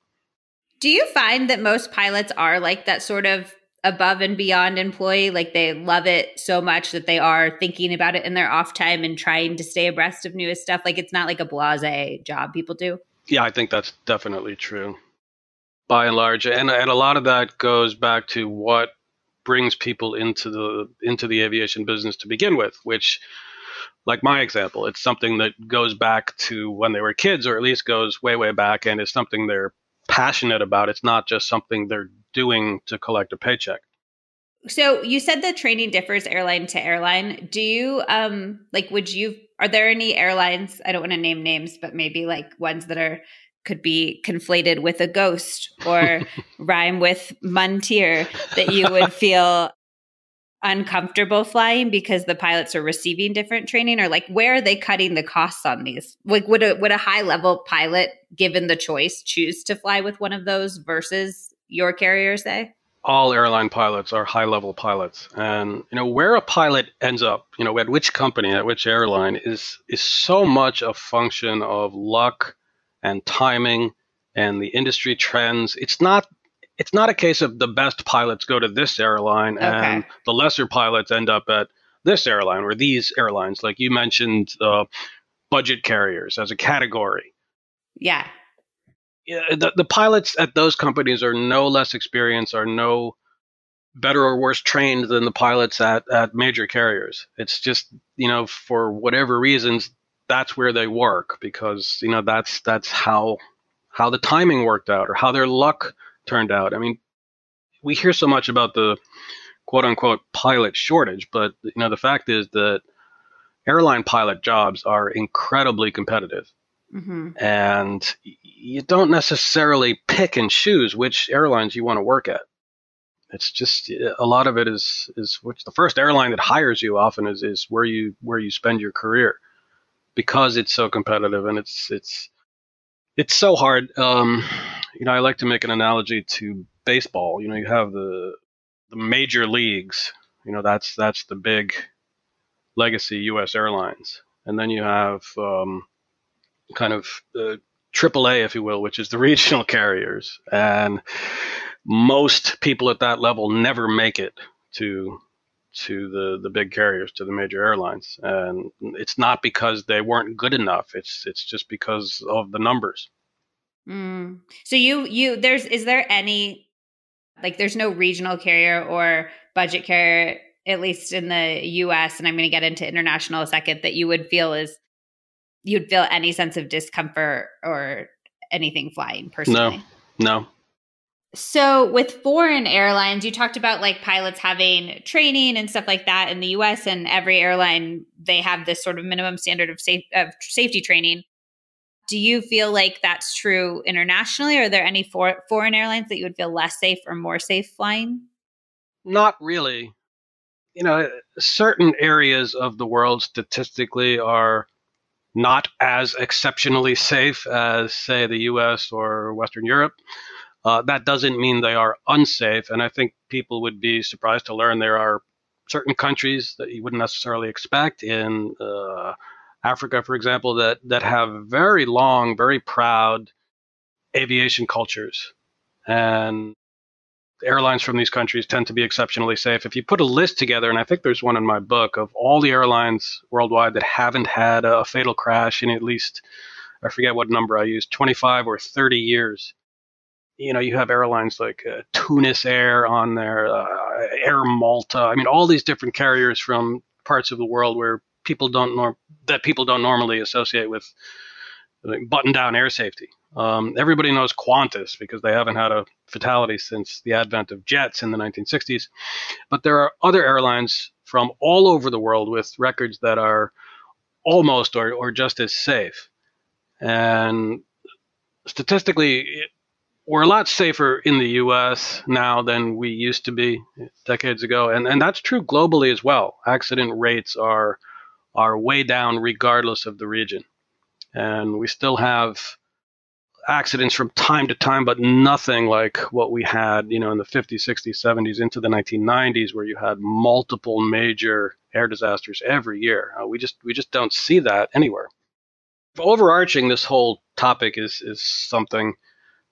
Do you find that most pilots are like that sort of above and beyond employee? Like they love it so much that they are thinking about it in their off time and trying to stay abreast of newest stuff? Like it's not like a blase job people do? Yeah, I think that's definitely true by and large. And, and a lot of that goes back to what brings people into the into the aviation business to begin with, which like my example, it's something that goes back to when they were kids, or at least goes way, way back, and it's something they're passionate about. It's not just something they're doing to collect a paycheck. So you said the training differs airline to airline. Do you um like would you are there any airlines, I don't want to name names, but maybe like ones that are could be conflated with a ghost or rhyme with muntier that you would feel uncomfortable flying because the pilots are receiving different training or like where are they cutting the costs on these like would a would a high level pilot given the choice choose to fly with one of those versus your carrier say all airline pilots are high level pilots and you know where a pilot ends up you know at which company at which airline is is so much a function of luck and timing and the industry trends. It's not it's not a case of the best pilots go to this airline okay. and the lesser pilots end up at this airline or these airlines. Like you mentioned, uh, budget carriers as a category. Yeah. Yeah the, the pilots at those companies are no less experienced, are no better or worse trained than the pilots at, at major carriers. It's just, you know, for whatever reasons, that's where they work because you know that's that's how how the timing worked out or how their luck turned out. I mean, we hear so much about the quote unquote pilot shortage, but you know the fact is that airline pilot jobs are incredibly competitive. Mm-hmm. And you don't necessarily pick and choose which airlines you want to work at. It's just a lot of it is is which the first airline that hires you often is is where you where you spend your career because it's so competitive and it's it's it's so hard. Um, you know, I like to make an analogy to baseball. You know, you have the the major leagues. You know, that's that's the big legacy U.S. airlines, and then you have um, kind of the AAA, if you will, which is the regional carriers, and most people at that level never make it to to the the big carriers, to the major airlines, and it's not because they weren't good enough. It's it's just because of the numbers. Mm. So you you there's is there any like there's no regional carrier or budget carrier at least in the US and I'm going to get into international a second that you would feel is you'd feel any sense of discomfort or anything flying personally. No. No. So, with foreign airlines, you talked about like pilots having training and stuff like that in the US, and every airline, they have this sort of minimum standard of, safe, of safety training. Do you feel like that's true internationally? Are there any for- foreign airlines that you would feel less safe or more safe flying? Not really. You know, certain areas of the world statistically are not as exceptionally safe as, say, the US or Western Europe. Uh, that doesn't mean they are unsafe. And I think people would be surprised to learn there are certain countries that you wouldn't necessarily expect in uh, Africa, for example, that, that have very long, very proud aviation cultures. And airlines from these countries tend to be exceptionally safe. If you put a list together, and I think there's one in my book of all the airlines worldwide that haven't had a fatal crash in at least, I forget what number I used, 25 or 30 years you know, you have airlines like uh, Tunisair on there, uh, Air Malta. I mean, all these different carriers from parts of the world where people don't norm that people don't normally associate with button down air safety. Um, everybody knows Qantas because they haven't had a fatality since the advent of jets in the 1960s. But there are other airlines from all over the world with records that are almost or, or just as safe. And statistically, we're a lot safer in the US now than we used to be decades ago. And, and that's true globally as well. Accident rates are, are way down regardless of the region. And we still have accidents from time to time, but nothing like what we had, you know, in the 50s, 60s, 70s into the 1990s, where you had multiple major air disasters every year. Uh, we just we just don't see that anywhere. Overarching this whole topic is is something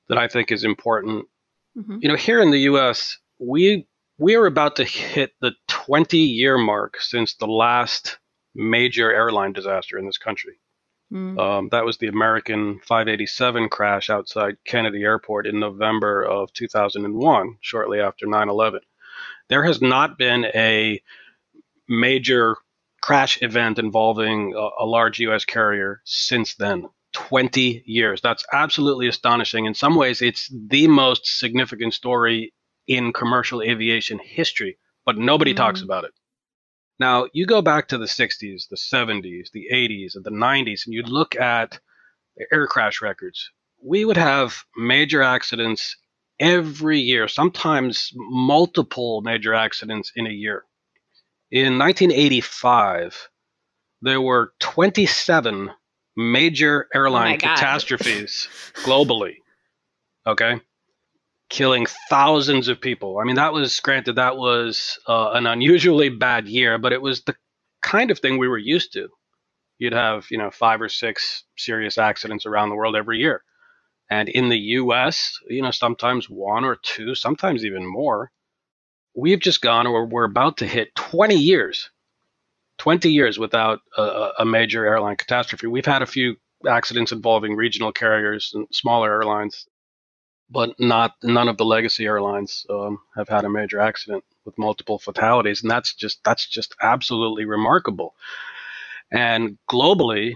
that I think is important. Mm-hmm. You know, here in the U.S., we we are about to hit the 20 year mark since the last major airline disaster in this country. Mm. Um, that was the American 587 crash outside Kennedy Airport in November of 2001, shortly after 9 11. There has not been a major crash event involving a, a large U.S. carrier since then. 20 years. That's absolutely astonishing. In some ways, it's the most significant story in commercial aviation history, but nobody mm. talks about it. Now, you go back to the 60s, the 70s, the 80s, and the 90s, and you look at the air crash records. We would have major accidents every year, sometimes multiple major accidents in a year. In 1985, there were 27 major airline oh catastrophes globally. Okay killing thousands of people. I mean, that was granted that was uh, an unusually bad year, but it was the kind of thing we were used to. You'd have you know five or six serious accidents around the world every year, and in the U.S., you know sometimes one or two, sometimes even more. We've just gone, or we're about to hit 20 years, 20 years without a, a major airline catastrophe. We've had a few accidents involving regional carriers and smaller airlines but not none of the legacy airlines um, have had a major accident with multiple fatalities, and that's just that's just absolutely remarkable. And globally,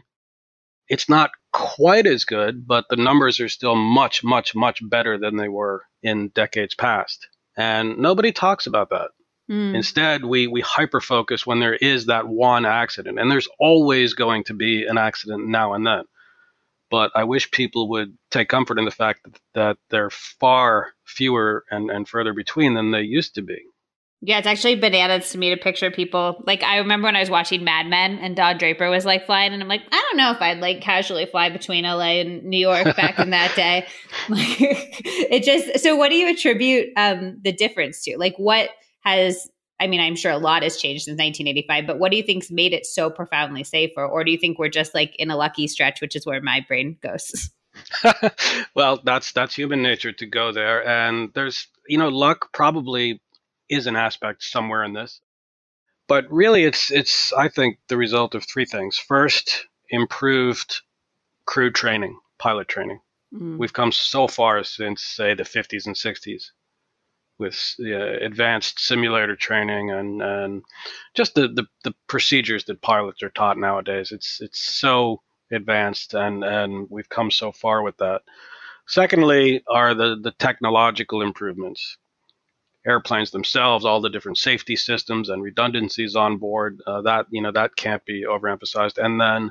it's not quite as good, but the numbers are still much, much, much better than they were in decades past. And nobody talks about that. Mm. Instead, we we hyper focus when there is that one accident, and there's always going to be an accident now and then. But I wish people would take comfort in the fact that, that they're far fewer and, and further between than they used to be. Yeah, it's actually bananas to me to picture people. Like, I remember when I was watching Mad Men and Don Draper was like flying, and I'm like, I don't know if I'd like casually fly between LA and New York back in that day. Like, it just, so what do you attribute um, the difference to? Like, what has I mean, I'm sure a lot has changed since 1985, but what do you think's made it so profoundly safer? Or do you think we're just like in a lucky stretch, which is where my brain goes? well, that's that's human nature to go there, and there's you know luck probably is an aspect somewhere in this, but really it's it's I think the result of three things. First, improved crew training, pilot training. Mm. We've come so far since say the 50s and 60s with uh, advanced simulator training and, and just the, the, the, procedures that pilots are taught nowadays. It's it's so advanced and, and we've come so far with that. Secondly, are the, the technological improvements. Airplanes themselves, all the different safety systems and redundancies on board. Uh, that you know that can't be overemphasized. And then,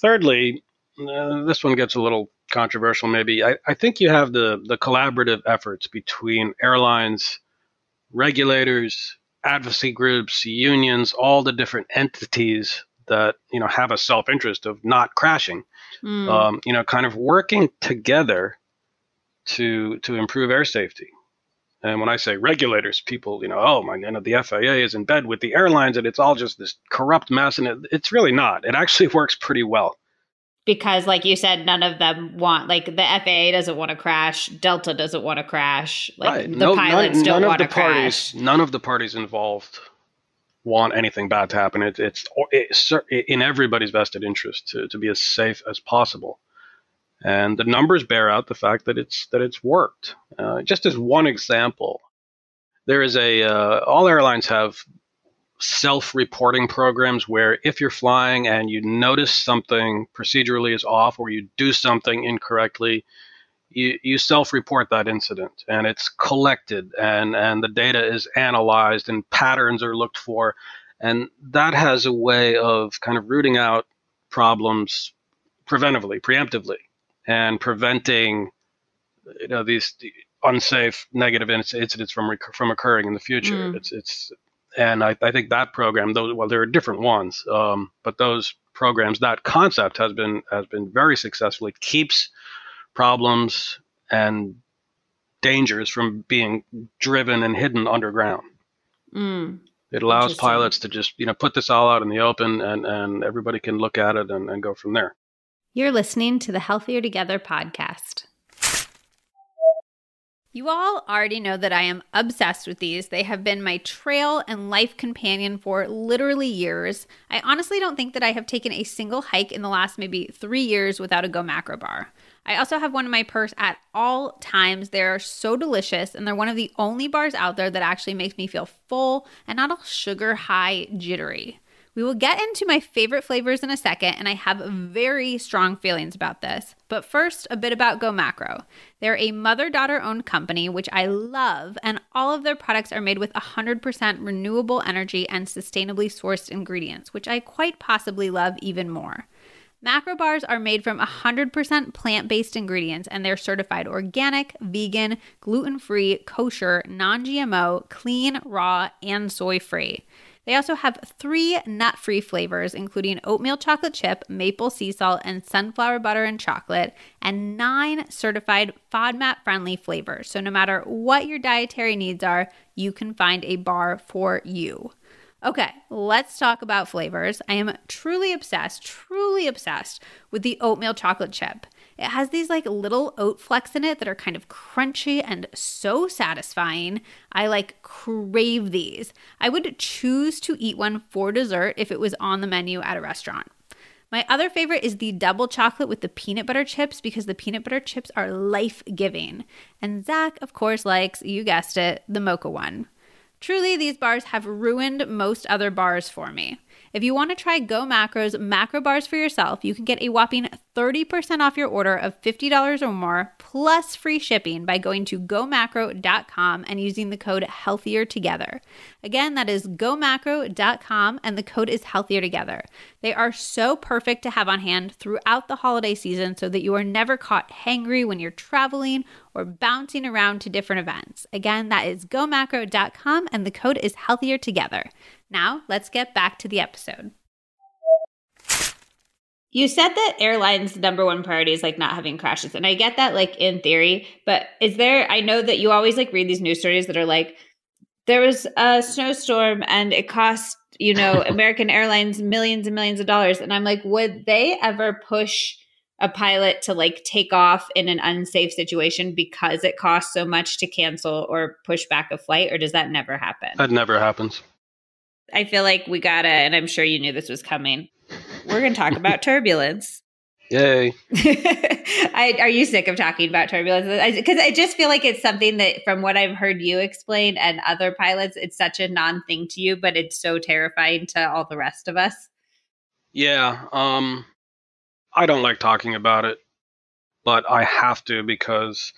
thirdly, uh, this one gets a little controversial maybe. I, I think you have the, the collaborative efforts between airlines, regulators, advocacy groups, unions, all the different entities that you know have a self interest of not crashing. Mm. Um, you know, kind of working together to to improve air safety. And when I say regulators, people, you know, oh my, you know, the FAA is in bed with the airlines, and it's all just this corrupt mess, and it, it's really not. It actually works pretty well because like you said none of them want like the FAA doesn't want to crash Delta doesn't want to crash like right. the no, pilots none, don't want to crash. none of the parties involved want anything bad to happen. It, it's it's in everybody's vested interest to, to be as safe as possible. And the numbers bear out the fact that it's that it's worked. Uh, just as one example there is a uh, all airlines have self reporting programs where if you're flying and you notice something procedurally is off or you do something incorrectly, you, you self report that incident and it's collected and, and the data is analyzed and patterns are looked for. And that has a way of kind of rooting out problems preventively, preemptively, and preventing you know these unsafe negative incidents from from occurring in the future. Mm. It's it's and I, I think that program, though, well, there are different ones, um, but those programs, that concept has been has been very successful. It keeps problems and dangers from being driven and hidden underground. Mm. It allows pilots to just you know put this all out in the open, and and everybody can look at it and, and go from there. You're listening to the Healthier Together podcast. You all already know that I am obsessed with these. They have been my trail and life companion for literally years. I honestly don't think that I have taken a single hike in the last maybe three years without a Go Macro bar. I also have one in my purse at all times. They're so delicious, and they're one of the only bars out there that actually makes me feel full and not all sugar high jittery. We will get into my favorite flavors in a second, and I have very strong feelings about this. But first, a bit about Go Macro. They're a mother daughter owned company, which I love, and all of their products are made with 100% renewable energy and sustainably sourced ingredients, which I quite possibly love even more. Macro bars are made from 100% plant based ingredients and they're certified organic, vegan, gluten free, kosher, non GMO, clean, raw, and soy free. They also have three nut free flavors, including oatmeal chocolate chip, maple sea salt, and sunflower butter and chocolate, and nine certified FODMAP friendly flavors. So, no matter what your dietary needs are, you can find a bar for you. Okay, let's talk about flavors. I am truly obsessed, truly obsessed with the oatmeal chocolate chip. It has these like little oat flecks in it that are kind of crunchy and so satisfying. I like crave these. I would choose to eat one for dessert if it was on the menu at a restaurant. My other favorite is the double chocolate with the peanut butter chips because the peanut butter chips are life giving. And Zach, of course, likes, you guessed it, the mocha one. Truly, these bars have ruined most other bars for me. If you want to try Go Macro's macro bars for yourself, you can get a whopping 30% off your order of $50 or more plus free shipping by going to gomacro.com and using the code healthier together. Again, that is gomacro.com and the code is healthier together. They are so perfect to have on hand throughout the holiday season so that you are never caught hangry when you're traveling or bouncing around to different events. Again, that is gomacro.com and the code is healthier together. Now, let's get back to the episode. You said that airlines' number one priority is like not having crashes. And I get that, like, in theory, but is there, I know that you always like read these news stories that are like, there was a snowstorm and it cost, you know, American Airlines millions and millions of dollars. And I'm like, would they ever push a pilot to like take off in an unsafe situation because it costs so much to cancel or push back a flight? Or does that never happen? That never happens. I feel like we gotta, and I'm sure you knew this was coming. We're gonna talk about turbulence. Yay! I, are you sick of talking about turbulence? Because I, I, just feel like it's something that, from what I've heard you explain and other pilots, it's such a non thing to you, but it's so terrifying to all the rest of us. Yeah, um, I don't like talking about it, but I have to because,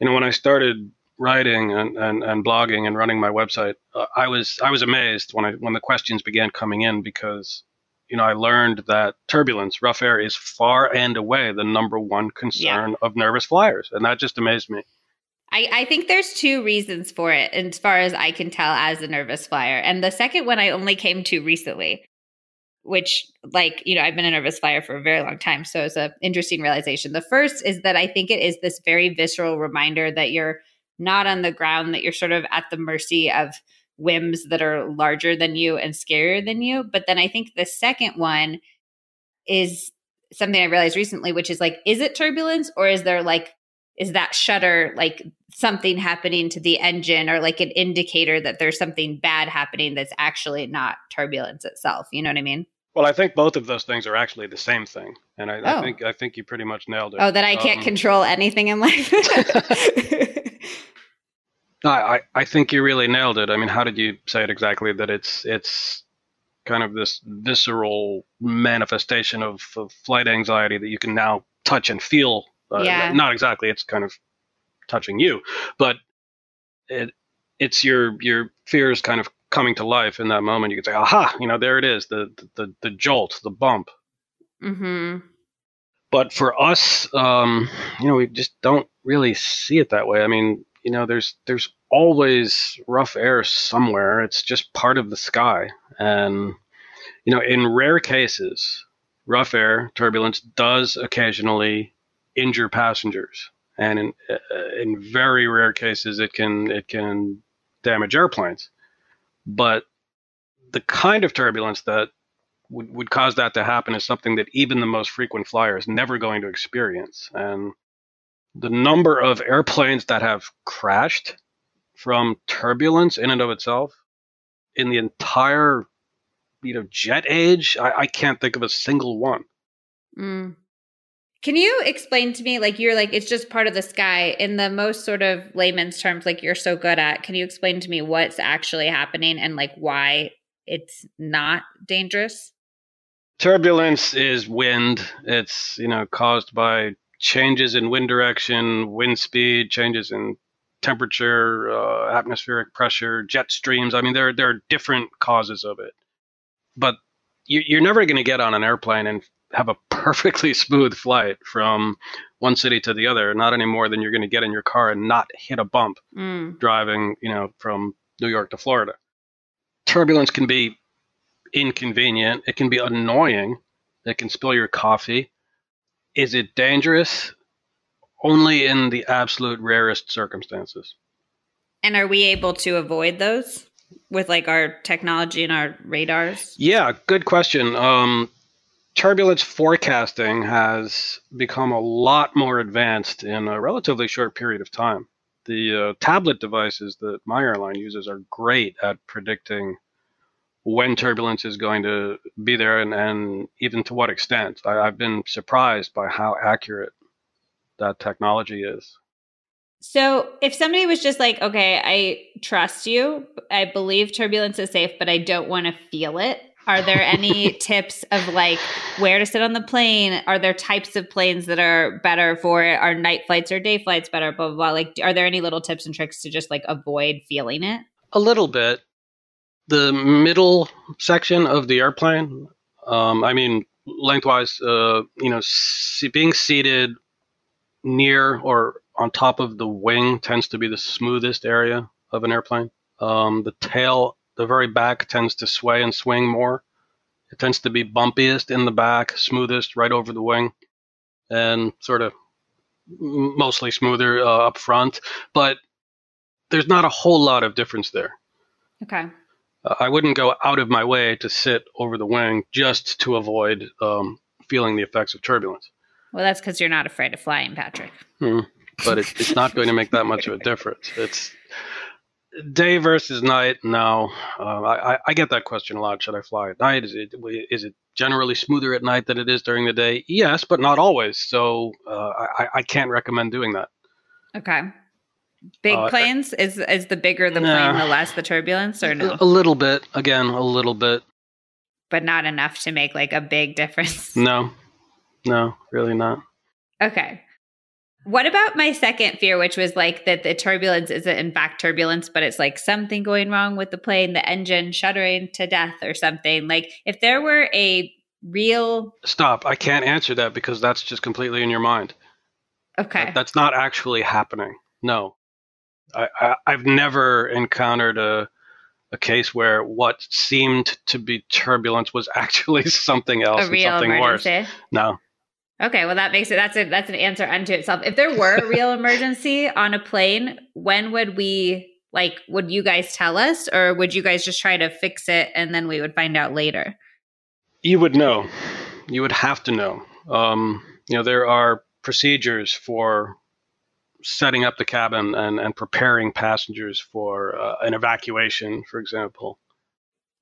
you know, when I started writing and, and, and blogging and running my website, uh, I was I was amazed when I when the questions began coming in because you know I learned that turbulence, rough air, is far and away the number one concern yeah. of nervous flyers, and that just amazed me. I, I think there's two reasons for it, as far as I can tell, as a nervous flyer. And the second one I only came to recently, which, like, you know, I've been a nervous flyer for a very long time. So it's an interesting realization. The first is that I think it is this very visceral reminder that you're not on the ground, that you're sort of at the mercy of whims that are larger than you and scarier than you. But then I think the second one is something I realized recently, which is like, is it turbulence or is there like, is that shutter like something happening to the engine or like an indicator that there's something bad happening that's actually not turbulence itself? You know what I mean? Well, I think both of those things are actually the same thing, and I, oh. I think I think you pretty much nailed it. Oh, that I can't um, control anything in life. I, I think you really nailed it. I mean, how did you say it exactly? That it's it's kind of this visceral manifestation of, of flight anxiety that you can now touch and feel. Uh, yeah. Not exactly. It's kind of touching you, but it it's your your fears kind of coming to life in that moment. You can say, "Aha!" You know, there it is. The the the jolt, the bump. Hmm. But for us, um, you know, we just don't really see it that way. I mean, you know, there's there's always rough air somewhere. It's just part of the sky, and you know, in rare cases, rough air turbulence does occasionally injure passengers, and in uh, in very rare cases, it can it can damage airplanes. But the kind of turbulence that would, would cause that to happen is something that even the most frequent flyer is never going to experience. And the number of airplanes that have crashed from turbulence in and of itself in the entire you know jet age i, I can't think of a single one. Mm. can you explain to me like you're like it's just part of the sky in the most sort of layman's terms like you're so good at can you explain to me what's actually happening and like why it's not dangerous? Turbulence is wind. It's you know caused by changes in wind direction, wind speed, changes in temperature, uh, atmospheric pressure, jet streams. I mean, there there are different causes of it, but you, you're never going to get on an airplane and have a perfectly smooth flight from one city to the other. Not any more than you're going to get in your car and not hit a bump mm. driving, you know, from New York to Florida. Turbulence can be inconvenient. It can be annoying. It can spill your coffee. Is it dangerous? Only in the absolute rarest circumstances. And are we able to avoid those with like our technology and our radars? Yeah, good question. Um, turbulence forecasting has become a lot more advanced in a relatively short period of time. The uh, tablet devices that my airline uses are great at predicting when turbulence is going to be there and, and even to what extent. I, I've been surprised by how accurate that technology is. So, if somebody was just like, okay, I trust you, I believe turbulence is safe, but I don't want to feel it, are there any tips of like where to sit on the plane? Are there types of planes that are better for it? Are night flights or day flights better? Blah, blah, blah. Like, are there any little tips and tricks to just like avoid feeling it? A little bit the middle section of the airplane, um, I mean, lengthwise, uh, you know, see, being seated near or on top of the wing tends to be the smoothest area of an airplane. Um, the tail, the very back, tends to sway and swing more. It tends to be bumpiest in the back, smoothest right over the wing, and sort of mostly smoother uh, up front. But there's not a whole lot of difference there. Okay. I wouldn't go out of my way to sit over the wing just to avoid um, feeling the effects of turbulence. Well, that's because you're not afraid of flying, Patrick. Hmm. But it, it's not going to make that much of a difference. It's day versus night. Now, uh, I, I get that question a lot. Should I fly at night? Is it is it generally smoother at night than it is during the day? Yes, but not always. So uh, I, I can't recommend doing that. Okay. Big uh, planes is is the bigger the plane, the less the turbulence, or no? A little bit. Again, a little bit, but not enough to make like a big difference. No, no, really not. Okay. What about my second fear, which was like that the turbulence isn't in fact turbulence, but it's like something going wrong with the plane, the engine shuddering to death or something? Like if there were a real. Stop. I can't answer that because that's just completely in your mind. Okay. That, that's not actually happening. No. I, have never encountered a a case where what seemed to be turbulence was actually something else, something emergency. worse. No. Okay, well that makes it that's a that's an answer unto itself. If there were a real emergency on a plane, when would we like would you guys tell us or would you guys just try to fix it and then we would find out later? You would know. You would have to know. Um, you know, there are procedures for setting up the cabin and, and preparing passengers for uh, an evacuation, for example.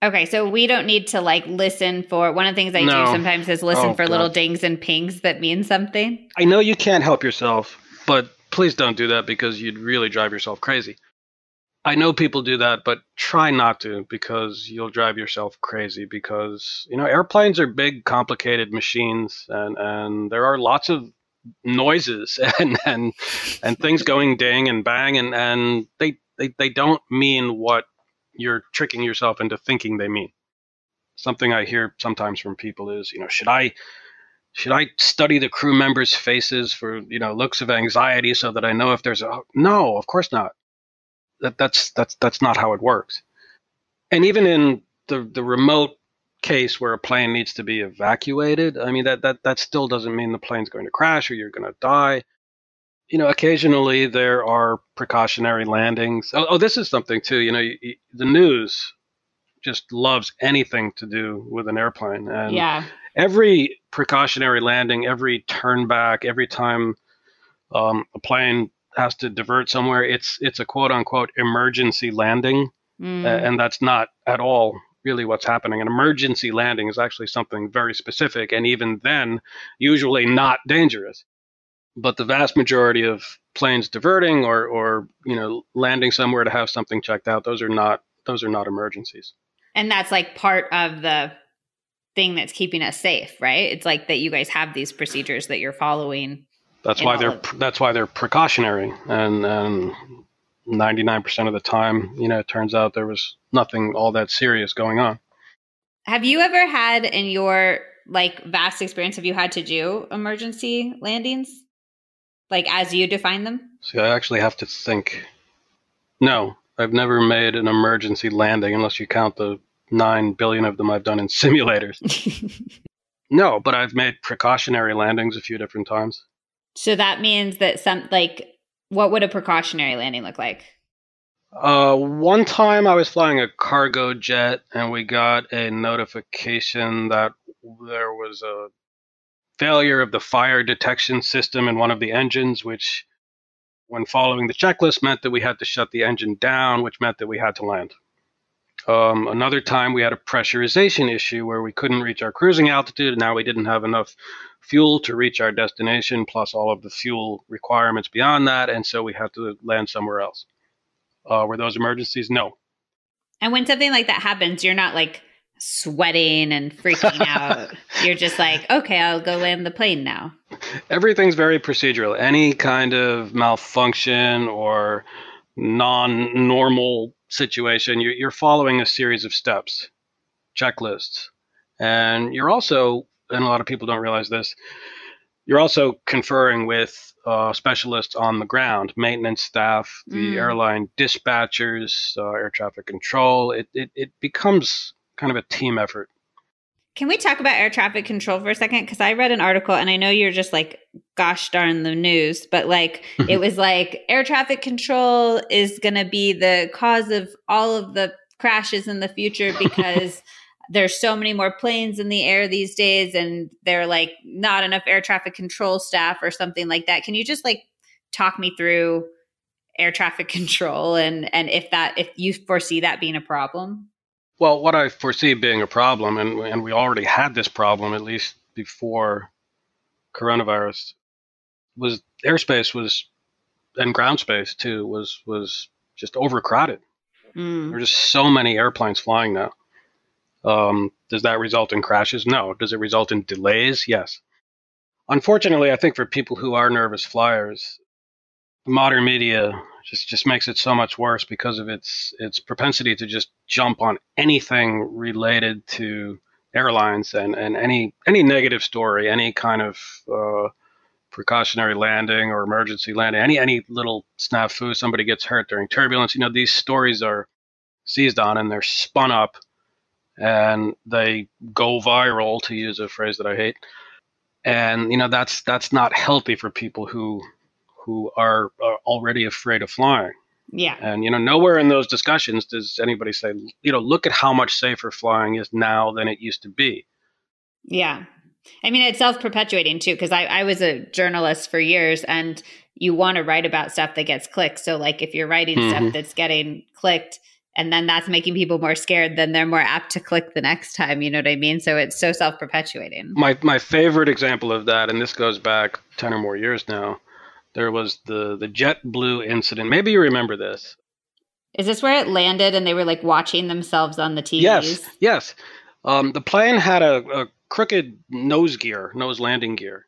Okay, so we don't need to like listen for one of the things I no. do sometimes is listen oh, for God. little dings and pings that mean something. I know you can't help yourself, but please don't do that because you'd really drive yourself crazy. I know people do that, but try not to because you'll drive yourself crazy. Because you know airplanes are big, complicated machines, and and there are lots of noises and and and things going ding and bang, and and they they they don't mean what you're tricking yourself into thinking they mean. Something I hear sometimes from people is, you know, should I should I study the crew members' faces for you know looks of anxiety so that I know if there's a no? Of course not that, that's that's that's not how it works. And even in the the remote case where a plane needs to be evacuated, I mean that that that still doesn't mean the plane's going to crash or you're going to die. You know, occasionally there are precautionary landings. Oh, oh this is something too. You know, the news just loves anything to do with an airplane, and yeah. every precautionary landing, every turn back, every time um, a plane has to divert somewhere, it's it's a quote unquote emergency landing, mm. uh, and that's not at all really what's happening. An emergency landing is actually something very specific, and even then, usually not dangerous. But the vast majority of planes diverting or or you know landing somewhere to have something checked out, those are not those are not emergencies. And that's like part of the thing that's keeping us safe, right? It's like that you guys have these procedures that you're following that's why they're that's why they're precautionary, and and ninety nine percent of the time, you know, it turns out there was nothing all that serious going on. Have you ever had in your like vast experience? Have you had to do emergency landings, like as you define them? See, I actually have to think. No, I've never made an emergency landing unless you count the nine billion of them I've done in simulators. no, but I've made precautionary landings a few different times. So that means that some like what would a precautionary landing look like? Uh, one time I was flying a cargo jet and we got a notification that there was a failure of the fire detection system in one of the engines, which, when following the checklist, meant that we had to shut the engine down, which meant that we had to land. Um, another time we had a pressurization issue where we couldn't reach our cruising altitude, and now we didn't have enough fuel to reach our destination, plus all of the fuel requirements beyond that, and so we have to land somewhere else. Uh, were those emergencies? No. And when something like that happens, you're not like sweating and freaking out. You're just like, okay, I'll go land the plane now. Everything's very procedural. Any kind of malfunction or non normal situation, you're following a series of steps, checklists. And you're also, and a lot of people don't realize this, you're also conferring with uh, specialists on the ground, maintenance staff, the mm. airline dispatchers, uh, air traffic control. It, it, it becomes kind of a team effort. Can we talk about air traffic control for a second? Because I read an article and I know you're just like, gosh darn the news, but like it was like air traffic control is going to be the cause of all of the crashes in the future because there's so many more planes in the air these days and they're like not enough air traffic control staff or something like that. Can you just like talk me through air traffic control and and if that if you foresee that being a problem? Well, what I foresee being a problem, and, and we already had this problem at least before coronavirus, was airspace was, and ground space too, was was just overcrowded. Mm. There are just so many airplanes flying now. Um, does that result in crashes? No. Does it result in delays? Yes. Unfortunately, I think for people who are nervous flyers, modern media just just makes it so much worse because of its its propensity to just jump on anything related to airlines and, and any any negative story, any kind of uh, precautionary landing or emergency landing, any any little snafu, somebody gets hurt during turbulence. You know, these stories are seized on and they're spun up and they go viral, to use a phrase that I hate. And you know that's that's not healthy for people who who are, are already afraid of flying. Yeah. And, you know, nowhere in those discussions does anybody say, you know, look at how much safer flying is now than it used to be. Yeah. I mean, it's self perpetuating too, because I, I was a journalist for years and you want to write about stuff that gets clicked. So, like, if you're writing mm-hmm. stuff that's getting clicked and then that's making people more scared, then they're more apt to click the next time. You know what I mean? So, it's so self perpetuating. My, my favorite example of that, and this goes back 10 or more years now, there was the the JetBlue incident. Maybe you remember this. Is this where it landed and they were like watching themselves on the TVs? Yes, yes. Um, the plane had a, a crooked nose gear, nose landing gear,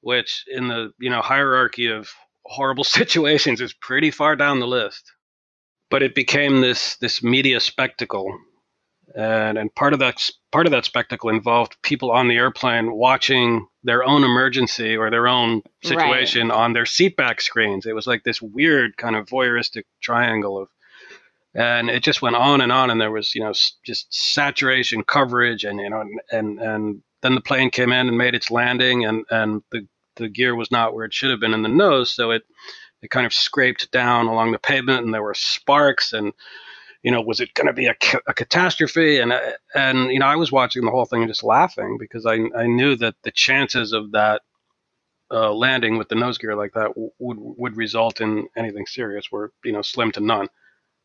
which in the you know hierarchy of horrible situations is pretty far down the list. But it became this this media spectacle, and and part of that part of that spectacle involved people on the airplane watching their own emergency or their own situation right. on their seatback screens. It was like this weird kind of voyeuristic triangle of and it just went on and on and there was you know just saturation coverage and you know and and then the plane came in and made its landing and and the the gear was not where it should have been in the nose so it it kind of scraped down along the pavement and there were sparks and you know was it going to be a, a catastrophe and and you know I was watching the whole thing and just laughing because I I knew that the chances of that uh, landing with the nose gear like that w- would would result in anything serious were you know slim to none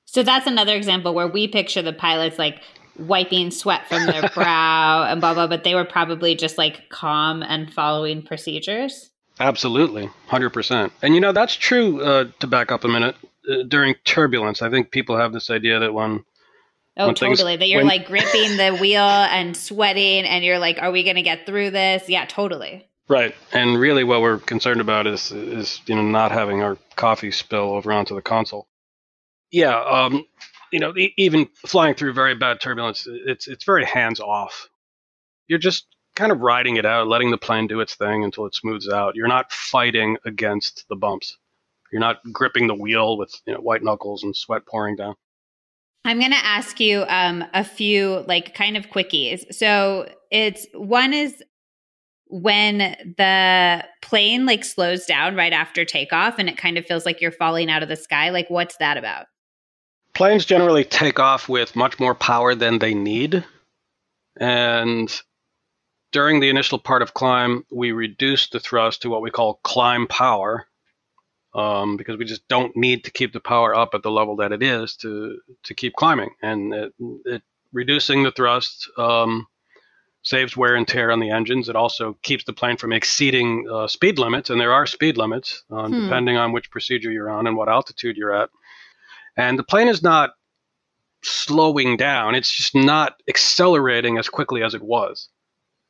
so that's another example where we picture the pilots like wiping sweat from their brow and blah blah, but they were probably just like calm and following procedures. Absolutely, hundred percent. And you know that's true. Uh, to back up a minute, uh, during turbulence, I think people have this idea that when Oh, when totally. Things, that you're when, like gripping the wheel and sweating, and you're like, "Are we going to get through this?" Yeah, totally. Right, and really, what we're concerned about is is you know not having our coffee spill over onto the console yeah, um, you know, even flying through very bad turbulence, it's it's very hands off. You're just kind of riding it out, letting the plane do its thing until it smooths out. You're not fighting against the bumps. You're not gripping the wheel with you know, white knuckles and sweat pouring down. I'm going to ask you um, a few like kind of quickies. So it's one is when the plane like slows down right after takeoff and it kind of feels like you're falling out of the sky. Like, what's that about? planes generally take off with much more power than they need. And during the initial part of climb, we reduce the thrust to what we call climb power um, because we just don't need to keep the power up at the level that it is to, to keep climbing. And it, it, reducing the thrust um, saves wear and tear on the engines. It also keeps the plane from exceeding uh, speed limits, and there are speed limits uh, hmm. depending on which procedure you're on and what altitude you're at. And the plane is not slowing down, it's just not accelerating as quickly as it was.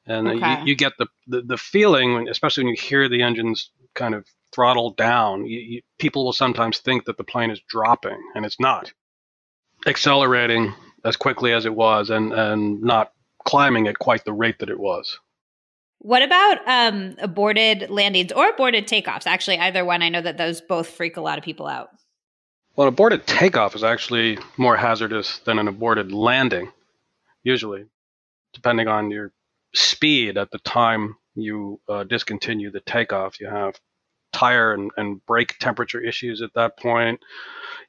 And okay. you, you, get the, the, the feeling, when, especially when you hear the engines kind of throttle down, you, you, people will sometimes think that the plane is dropping, and it's not. Accelerating as quickly as it was and, and not climbing at quite the rate that it was. What about um, aborted landings or aborted takeoffs? Actually, either one. I know that those both freak a lot of people out. Well, an aborted takeoff is actually more hazardous than an aborted landing, usually, depending on your speed at the time you uh, discontinue the takeoff. You have tire and, and brake temperature issues at that point.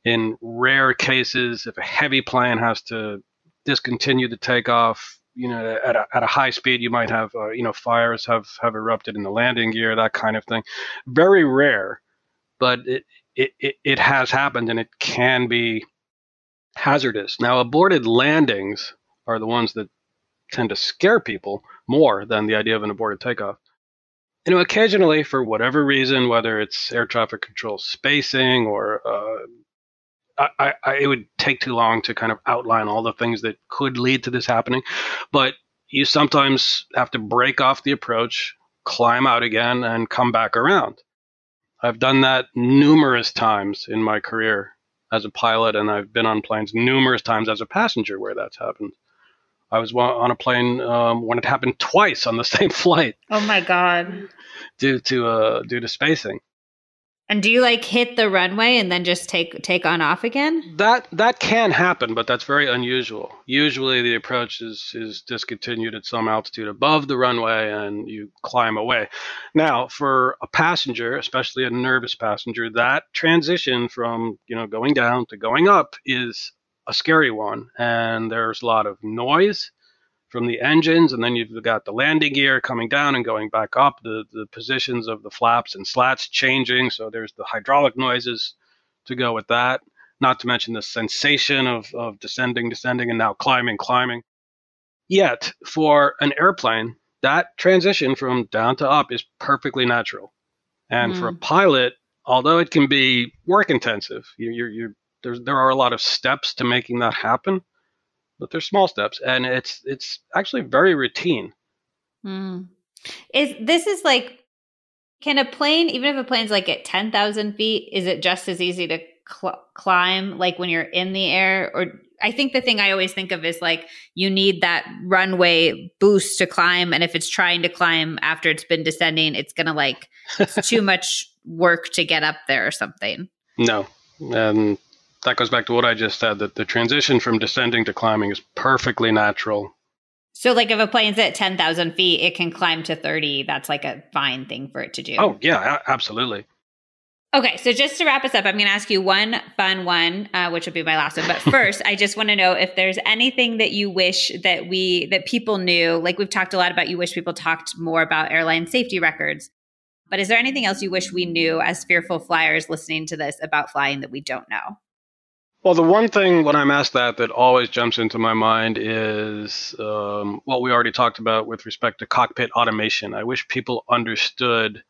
In rare cases, if a heavy plane has to discontinue the takeoff, you know, at a, at a high speed, you might have, uh, you know, fires have, have erupted in the landing gear, that kind of thing. Very rare, but it, it, it, it has happened and it can be hazardous. Now, aborted landings are the ones that tend to scare people more than the idea of an aborted takeoff. You know, occasionally, for whatever reason, whether it's air traffic control spacing or uh, I, I, it would take too long to kind of outline all the things that could lead to this happening. But you sometimes have to break off the approach, climb out again, and come back around. I've done that numerous times in my career as a pilot, and I've been on planes numerous times as a passenger where that's happened. I was on a plane um, when it happened twice on the same flight. Oh my god! Due to uh, due to spacing. And do you like hit the runway and then just take take on off again? That that can happen, but that's very unusual. Usually the approach is is discontinued at some altitude above the runway and you climb away. Now, for a passenger, especially a nervous passenger, that transition from, you know, going down to going up is a scary one and there's a lot of noise from the engines, and then you've got the landing gear coming down and going back up, the, the positions of the flaps and slats changing. So there's the hydraulic noises to go with that, not to mention the sensation of, of descending, descending, and now climbing, climbing. Yet, for an airplane, that transition from down to up is perfectly natural. And mm. for a mm. pilot, although it can be work intensive, you're, you're There's there are a lot of steps to making that happen, but they're small steps, and it's it's actually very routine. Mm. Is this is like can a plane, even if a plane's like at 10,000 feet, is it just as easy to cl- climb like when you're in the air? Or I think the thing I always think of is like you need that runway boost to climb. And if it's trying to climb after it's been descending, it's going to like, it's too much work to get up there or something. No. That goes back to what I just said that the transition from descending to climbing is perfectly natural. So, like, if a plane's at 10,000 feet, it can climb to 30. That's like a fine thing for it to do. Oh, yeah, absolutely. Okay, so just to wrap us up, I'm going to ask you one fun one, uh, which will be my last one. But first, I just want to know if there's anything that you wish that we that people knew. Like we've talked a lot about, you wish people talked more about airline safety records. But is there anything else you wish we knew as fearful flyers listening to this about flying that we don't know? Well, the one thing when I'm asked that that always jumps into my mind is um, what we already talked about with respect to cockpit automation. I wish people understood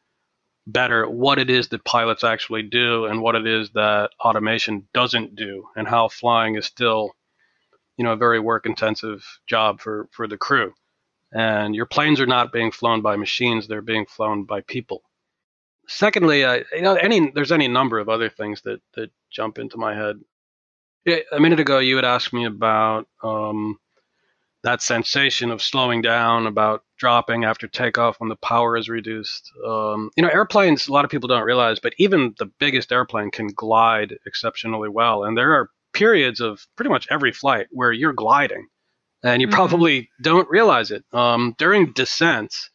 better what it is that pilots actually do and what it is that automation doesn't do, and how flying is still, you know, a very work-intensive job for for the crew. And your planes are not being flown by machines; they're being flown by people. Secondly, I, you know, any there's any number of other things that that jump into my head. Yeah, a minute ago, you had asked me about um, that sensation of slowing down, about dropping after takeoff when the power is reduced. Um, you know, airplanes, a lot of people don't realize, but even the biggest airplane can glide exceptionally well. And there are periods of pretty much every flight where you're gliding and you mm-hmm. probably don't realize it. Um, during descents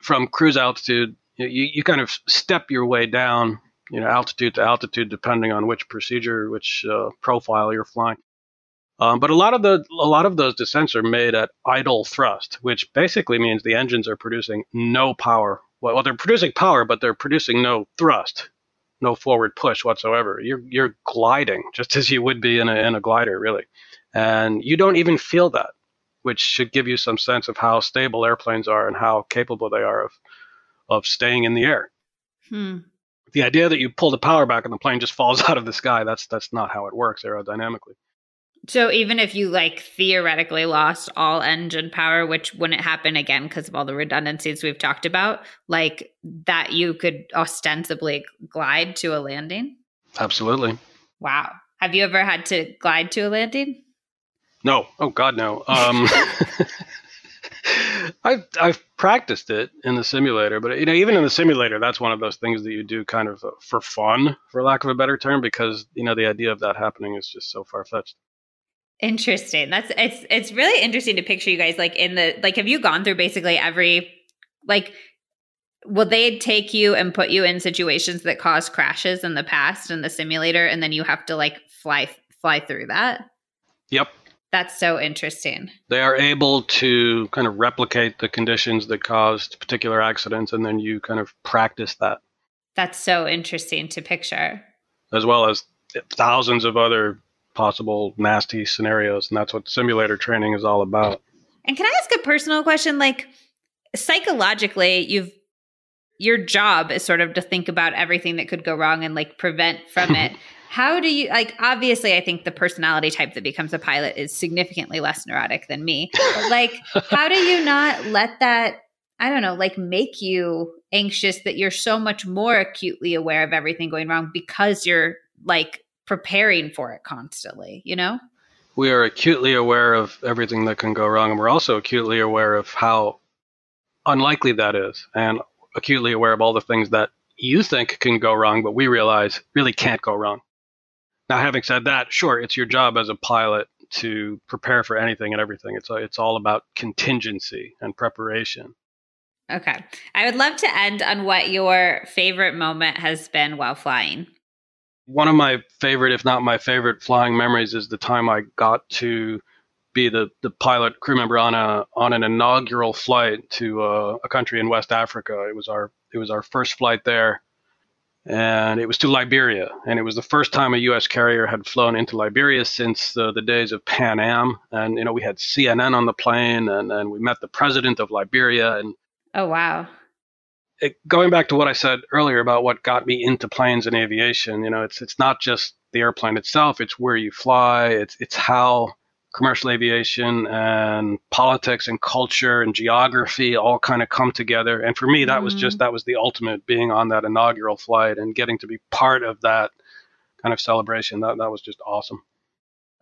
from cruise altitude, you, you kind of step your way down you know, altitude to altitude, depending on which procedure, which uh, profile you're flying. Um, but a lot of the a lot of those descents are made at idle thrust, which basically means the engines are producing no power. Well, well, they're producing power, but they're producing no thrust, no forward push whatsoever. You're you're gliding just as you would be in a in a glider, really, and you don't even feel that, which should give you some sense of how stable airplanes are and how capable they are of of staying in the air. Hmm the idea that you pull the power back and the plane just falls out of the sky that's that's not how it works aerodynamically. So even if you like theoretically lost all engine power which wouldn't happen again because of all the redundancies we've talked about like that you could ostensibly glide to a landing? Absolutely. Wow. Have you ever had to glide to a landing? No. Oh god no. Um I've I've practiced it in the simulator, but you know, even in the simulator, that's one of those things that you do kind of uh, for fun, for lack of a better term, because you know the idea of that happening is just so far fetched. Interesting. That's it's it's really interesting to picture you guys like in the like. Have you gone through basically every like? Will they take you and put you in situations that cause crashes in the past in the simulator, and then you have to like fly fly through that? Yep. That's so interesting. They are able to kind of replicate the conditions that caused particular accidents, and then you kind of practice that. That's so interesting to picture. As well as thousands of other possible nasty scenarios. And that's what simulator training is all about. And can I ask a personal question? Like, psychologically, you've your job is sort of to think about everything that could go wrong and like prevent from it. How do you like obviously I think the personality type that becomes a pilot is significantly less neurotic than me. But like how do you not let that I don't know, like make you anxious that you're so much more acutely aware of everything going wrong because you're like preparing for it constantly, you know? We are acutely aware of everything that can go wrong and we're also acutely aware of how unlikely that is and acutely aware of all the things that you think can go wrong but we realize really can't go wrong. Now, having said that, sure, it's your job as a pilot to prepare for anything and everything. It's it's all about contingency and preparation. Okay. I would love to end on what your favorite moment has been while flying. One of my favorite, if not my favorite, flying memories is the time I got to be the, the pilot crew member on a on an inaugural flight to uh, a country in West Africa. It was our it was our first flight there, and it was to Liberia. And it was the first time a U.S. carrier had flown into Liberia since uh, the days of Pan Am. And you know, we had CNN on the plane, and, and we met the president of Liberia. And oh wow, it, going back to what I said earlier about what got me into planes and aviation, you know, it's it's not just the airplane itself; it's where you fly. It's it's how commercial aviation and politics and culture and geography all kind of come together. And for me, that mm. was just mm. that was the ultimate being on that inaugural flight and getting to be part of that kind of celebration. That that was just awesome.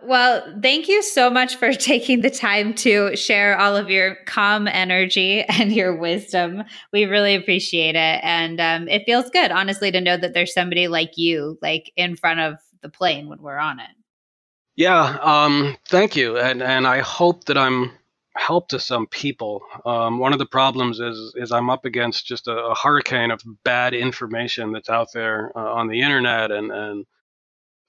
Well, thank you so much for taking the time to share all of your calm energy and your wisdom. We really appreciate it. And um, it feels good, honestly, to know that there's somebody like you, like in front of the plane when we're on it. Yeah, um, thank you. And, and I hope that I'm help to some people. Um, one of the problems is is I'm up against just a, a hurricane of bad information that's out there uh, on the internet and, and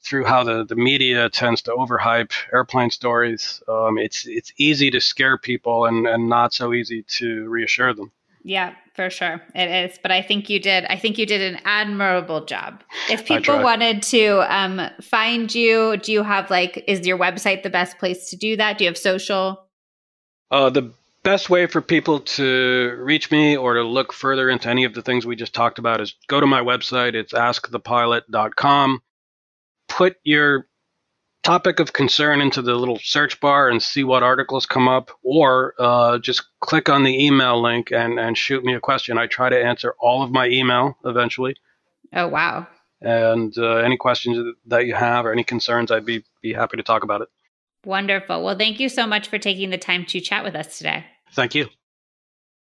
through how the, the media tends to overhype airplane stories, um, it's it's easy to scare people and, and not so easy to reassure them. Yeah, for sure. It is. But I think you did I think you did an admirable job. If people wanted to um, find you, do you have like is your website the best place to do that? Do you have social? Uh, the best way for people to reach me or to look further into any of the things we just talked about is go to my website. It's askthepilot.com put your topic of concern into the little search bar and see what articles come up, or uh, just click on the email link and, and shoot me a question. I try to answer all of my email eventually. Oh, wow. And uh, any questions that you have or any concerns, I'd be, be happy to talk about it. Wonderful. Well, thank you so much for taking the time to chat with us today. Thank you.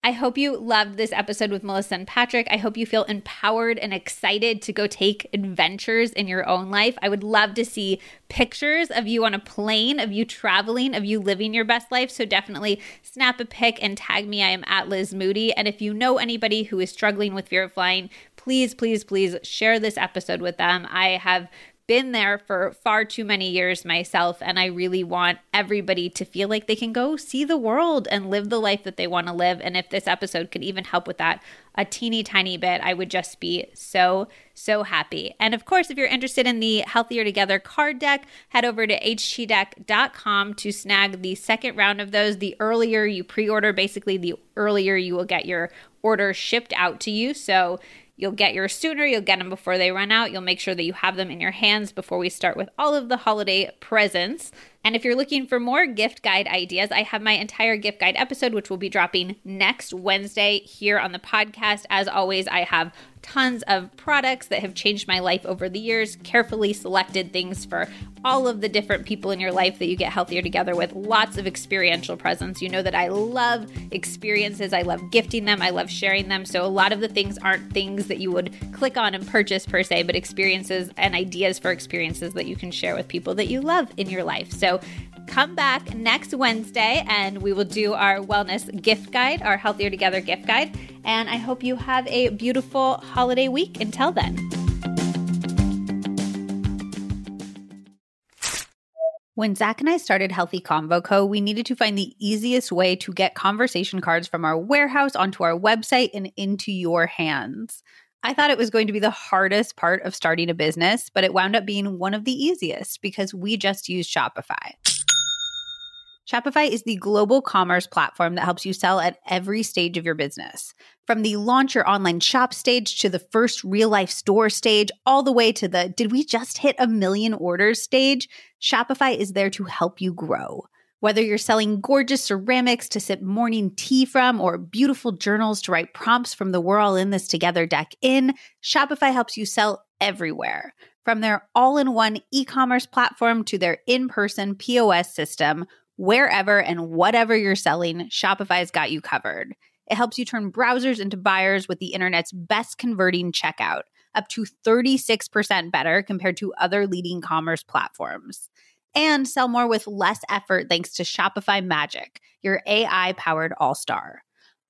I hope you loved this episode with Melissa and Patrick. I hope you feel empowered and excited to go take adventures in your own life. I would love to see pictures of you on a plane, of you traveling, of you living your best life. So definitely snap a pic and tag me. I am at Liz Moody. And if you know anybody who is struggling with fear of flying, please, please, please share this episode with them. I have been there for far too many years myself, and I really want everybody to feel like they can go see the world and live the life that they want to live. And if this episode could even help with that a teeny tiny bit, I would just be so, so happy. And of course, if you're interested in the Healthier Together card deck, head over to htdeck.com to snag the second round of those. The earlier you pre order, basically, the earlier you will get your order shipped out to you. So You'll get yours sooner, you'll get them before they run out. You'll make sure that you have them in your hands before we start with all of the holiday presents. And if you're looking for more gift guide ideas, I have my entire gift guide episode, which will be dropping next Wednesday here on the podcast. As always, I have tons of products that have changed my life over the years, carefully selected things for all of the different people in your life that you get healthier together with, lots of experiential presents. You know that I love experiences, I love gifting them, I love sharing them. So a lot of the things aren't things that you would click on and purchase per se, but experiences and ideas for experiences that you can share with people that you love in your life. Come back next Wednesday and we will do our wellness gift guide, our Healthier Together gift guide. And I hope you have a beautiful holiday week. Until then. When Zach and I started Healthy Convo Co., we needed to find the easiest way to get conversation cards from our warehouse onto our website and into your hands. I thought it was going to be the hardest part of starting a business, but it wound up being one of the easiest because we just use Shopify. Shopify is the global commerce platform that helps you sell at every stage of your business. From the launch your online shop stage to the first real life store stage, all the way to the did we just hit a million orders stage, Shopify is there to help you grow. Whether you're selling gorgeous ceramics to sip morning tea from or beautiful journals to write prompts from the We're All in This Together deck in, Shopify helps you sell everywhere. From their all in one e commerce platform to their in person POS system, Wherever and whatever you're selling, Shopify's got you covered. It helps you turn browsers into buyers with the internet's best converting checkout, up to 36% better compared to other leading commerce platforms. And sell more with less effort thanks to Shopify Magic, your AI powered all star.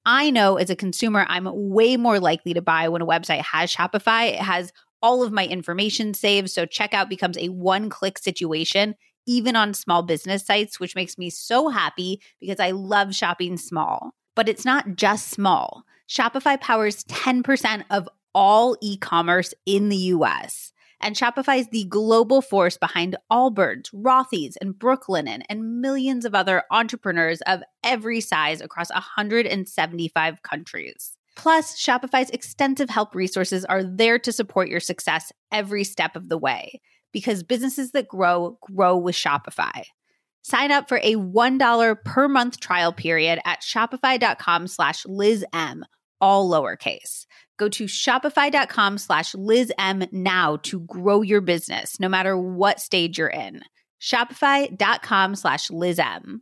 I know as a consumer, I'm way more likely to buy when a website has Shopify. It has all of my information saved, so checkout becomes a one click situation even on small business sites, which makes me so happy because I love shopping small. But it's not just small. Shopify powers 10% of all e commerce in the US. And Shopify is the global force behind Allbirds, Rothy's, and Brooklinen, and millions of other entrepreneurs of every size across 175 countries. Plus, Shopify's extensive help resources are there to support your success every step of the way because businesses that grow grow with Shopify. Sign up for a $1 per month trial period at shopify.com slash lizm, all lowercase. Go to shopify.com slash lizm now to grow your business, no matter what stage you're in. Shopify.com slash lizm.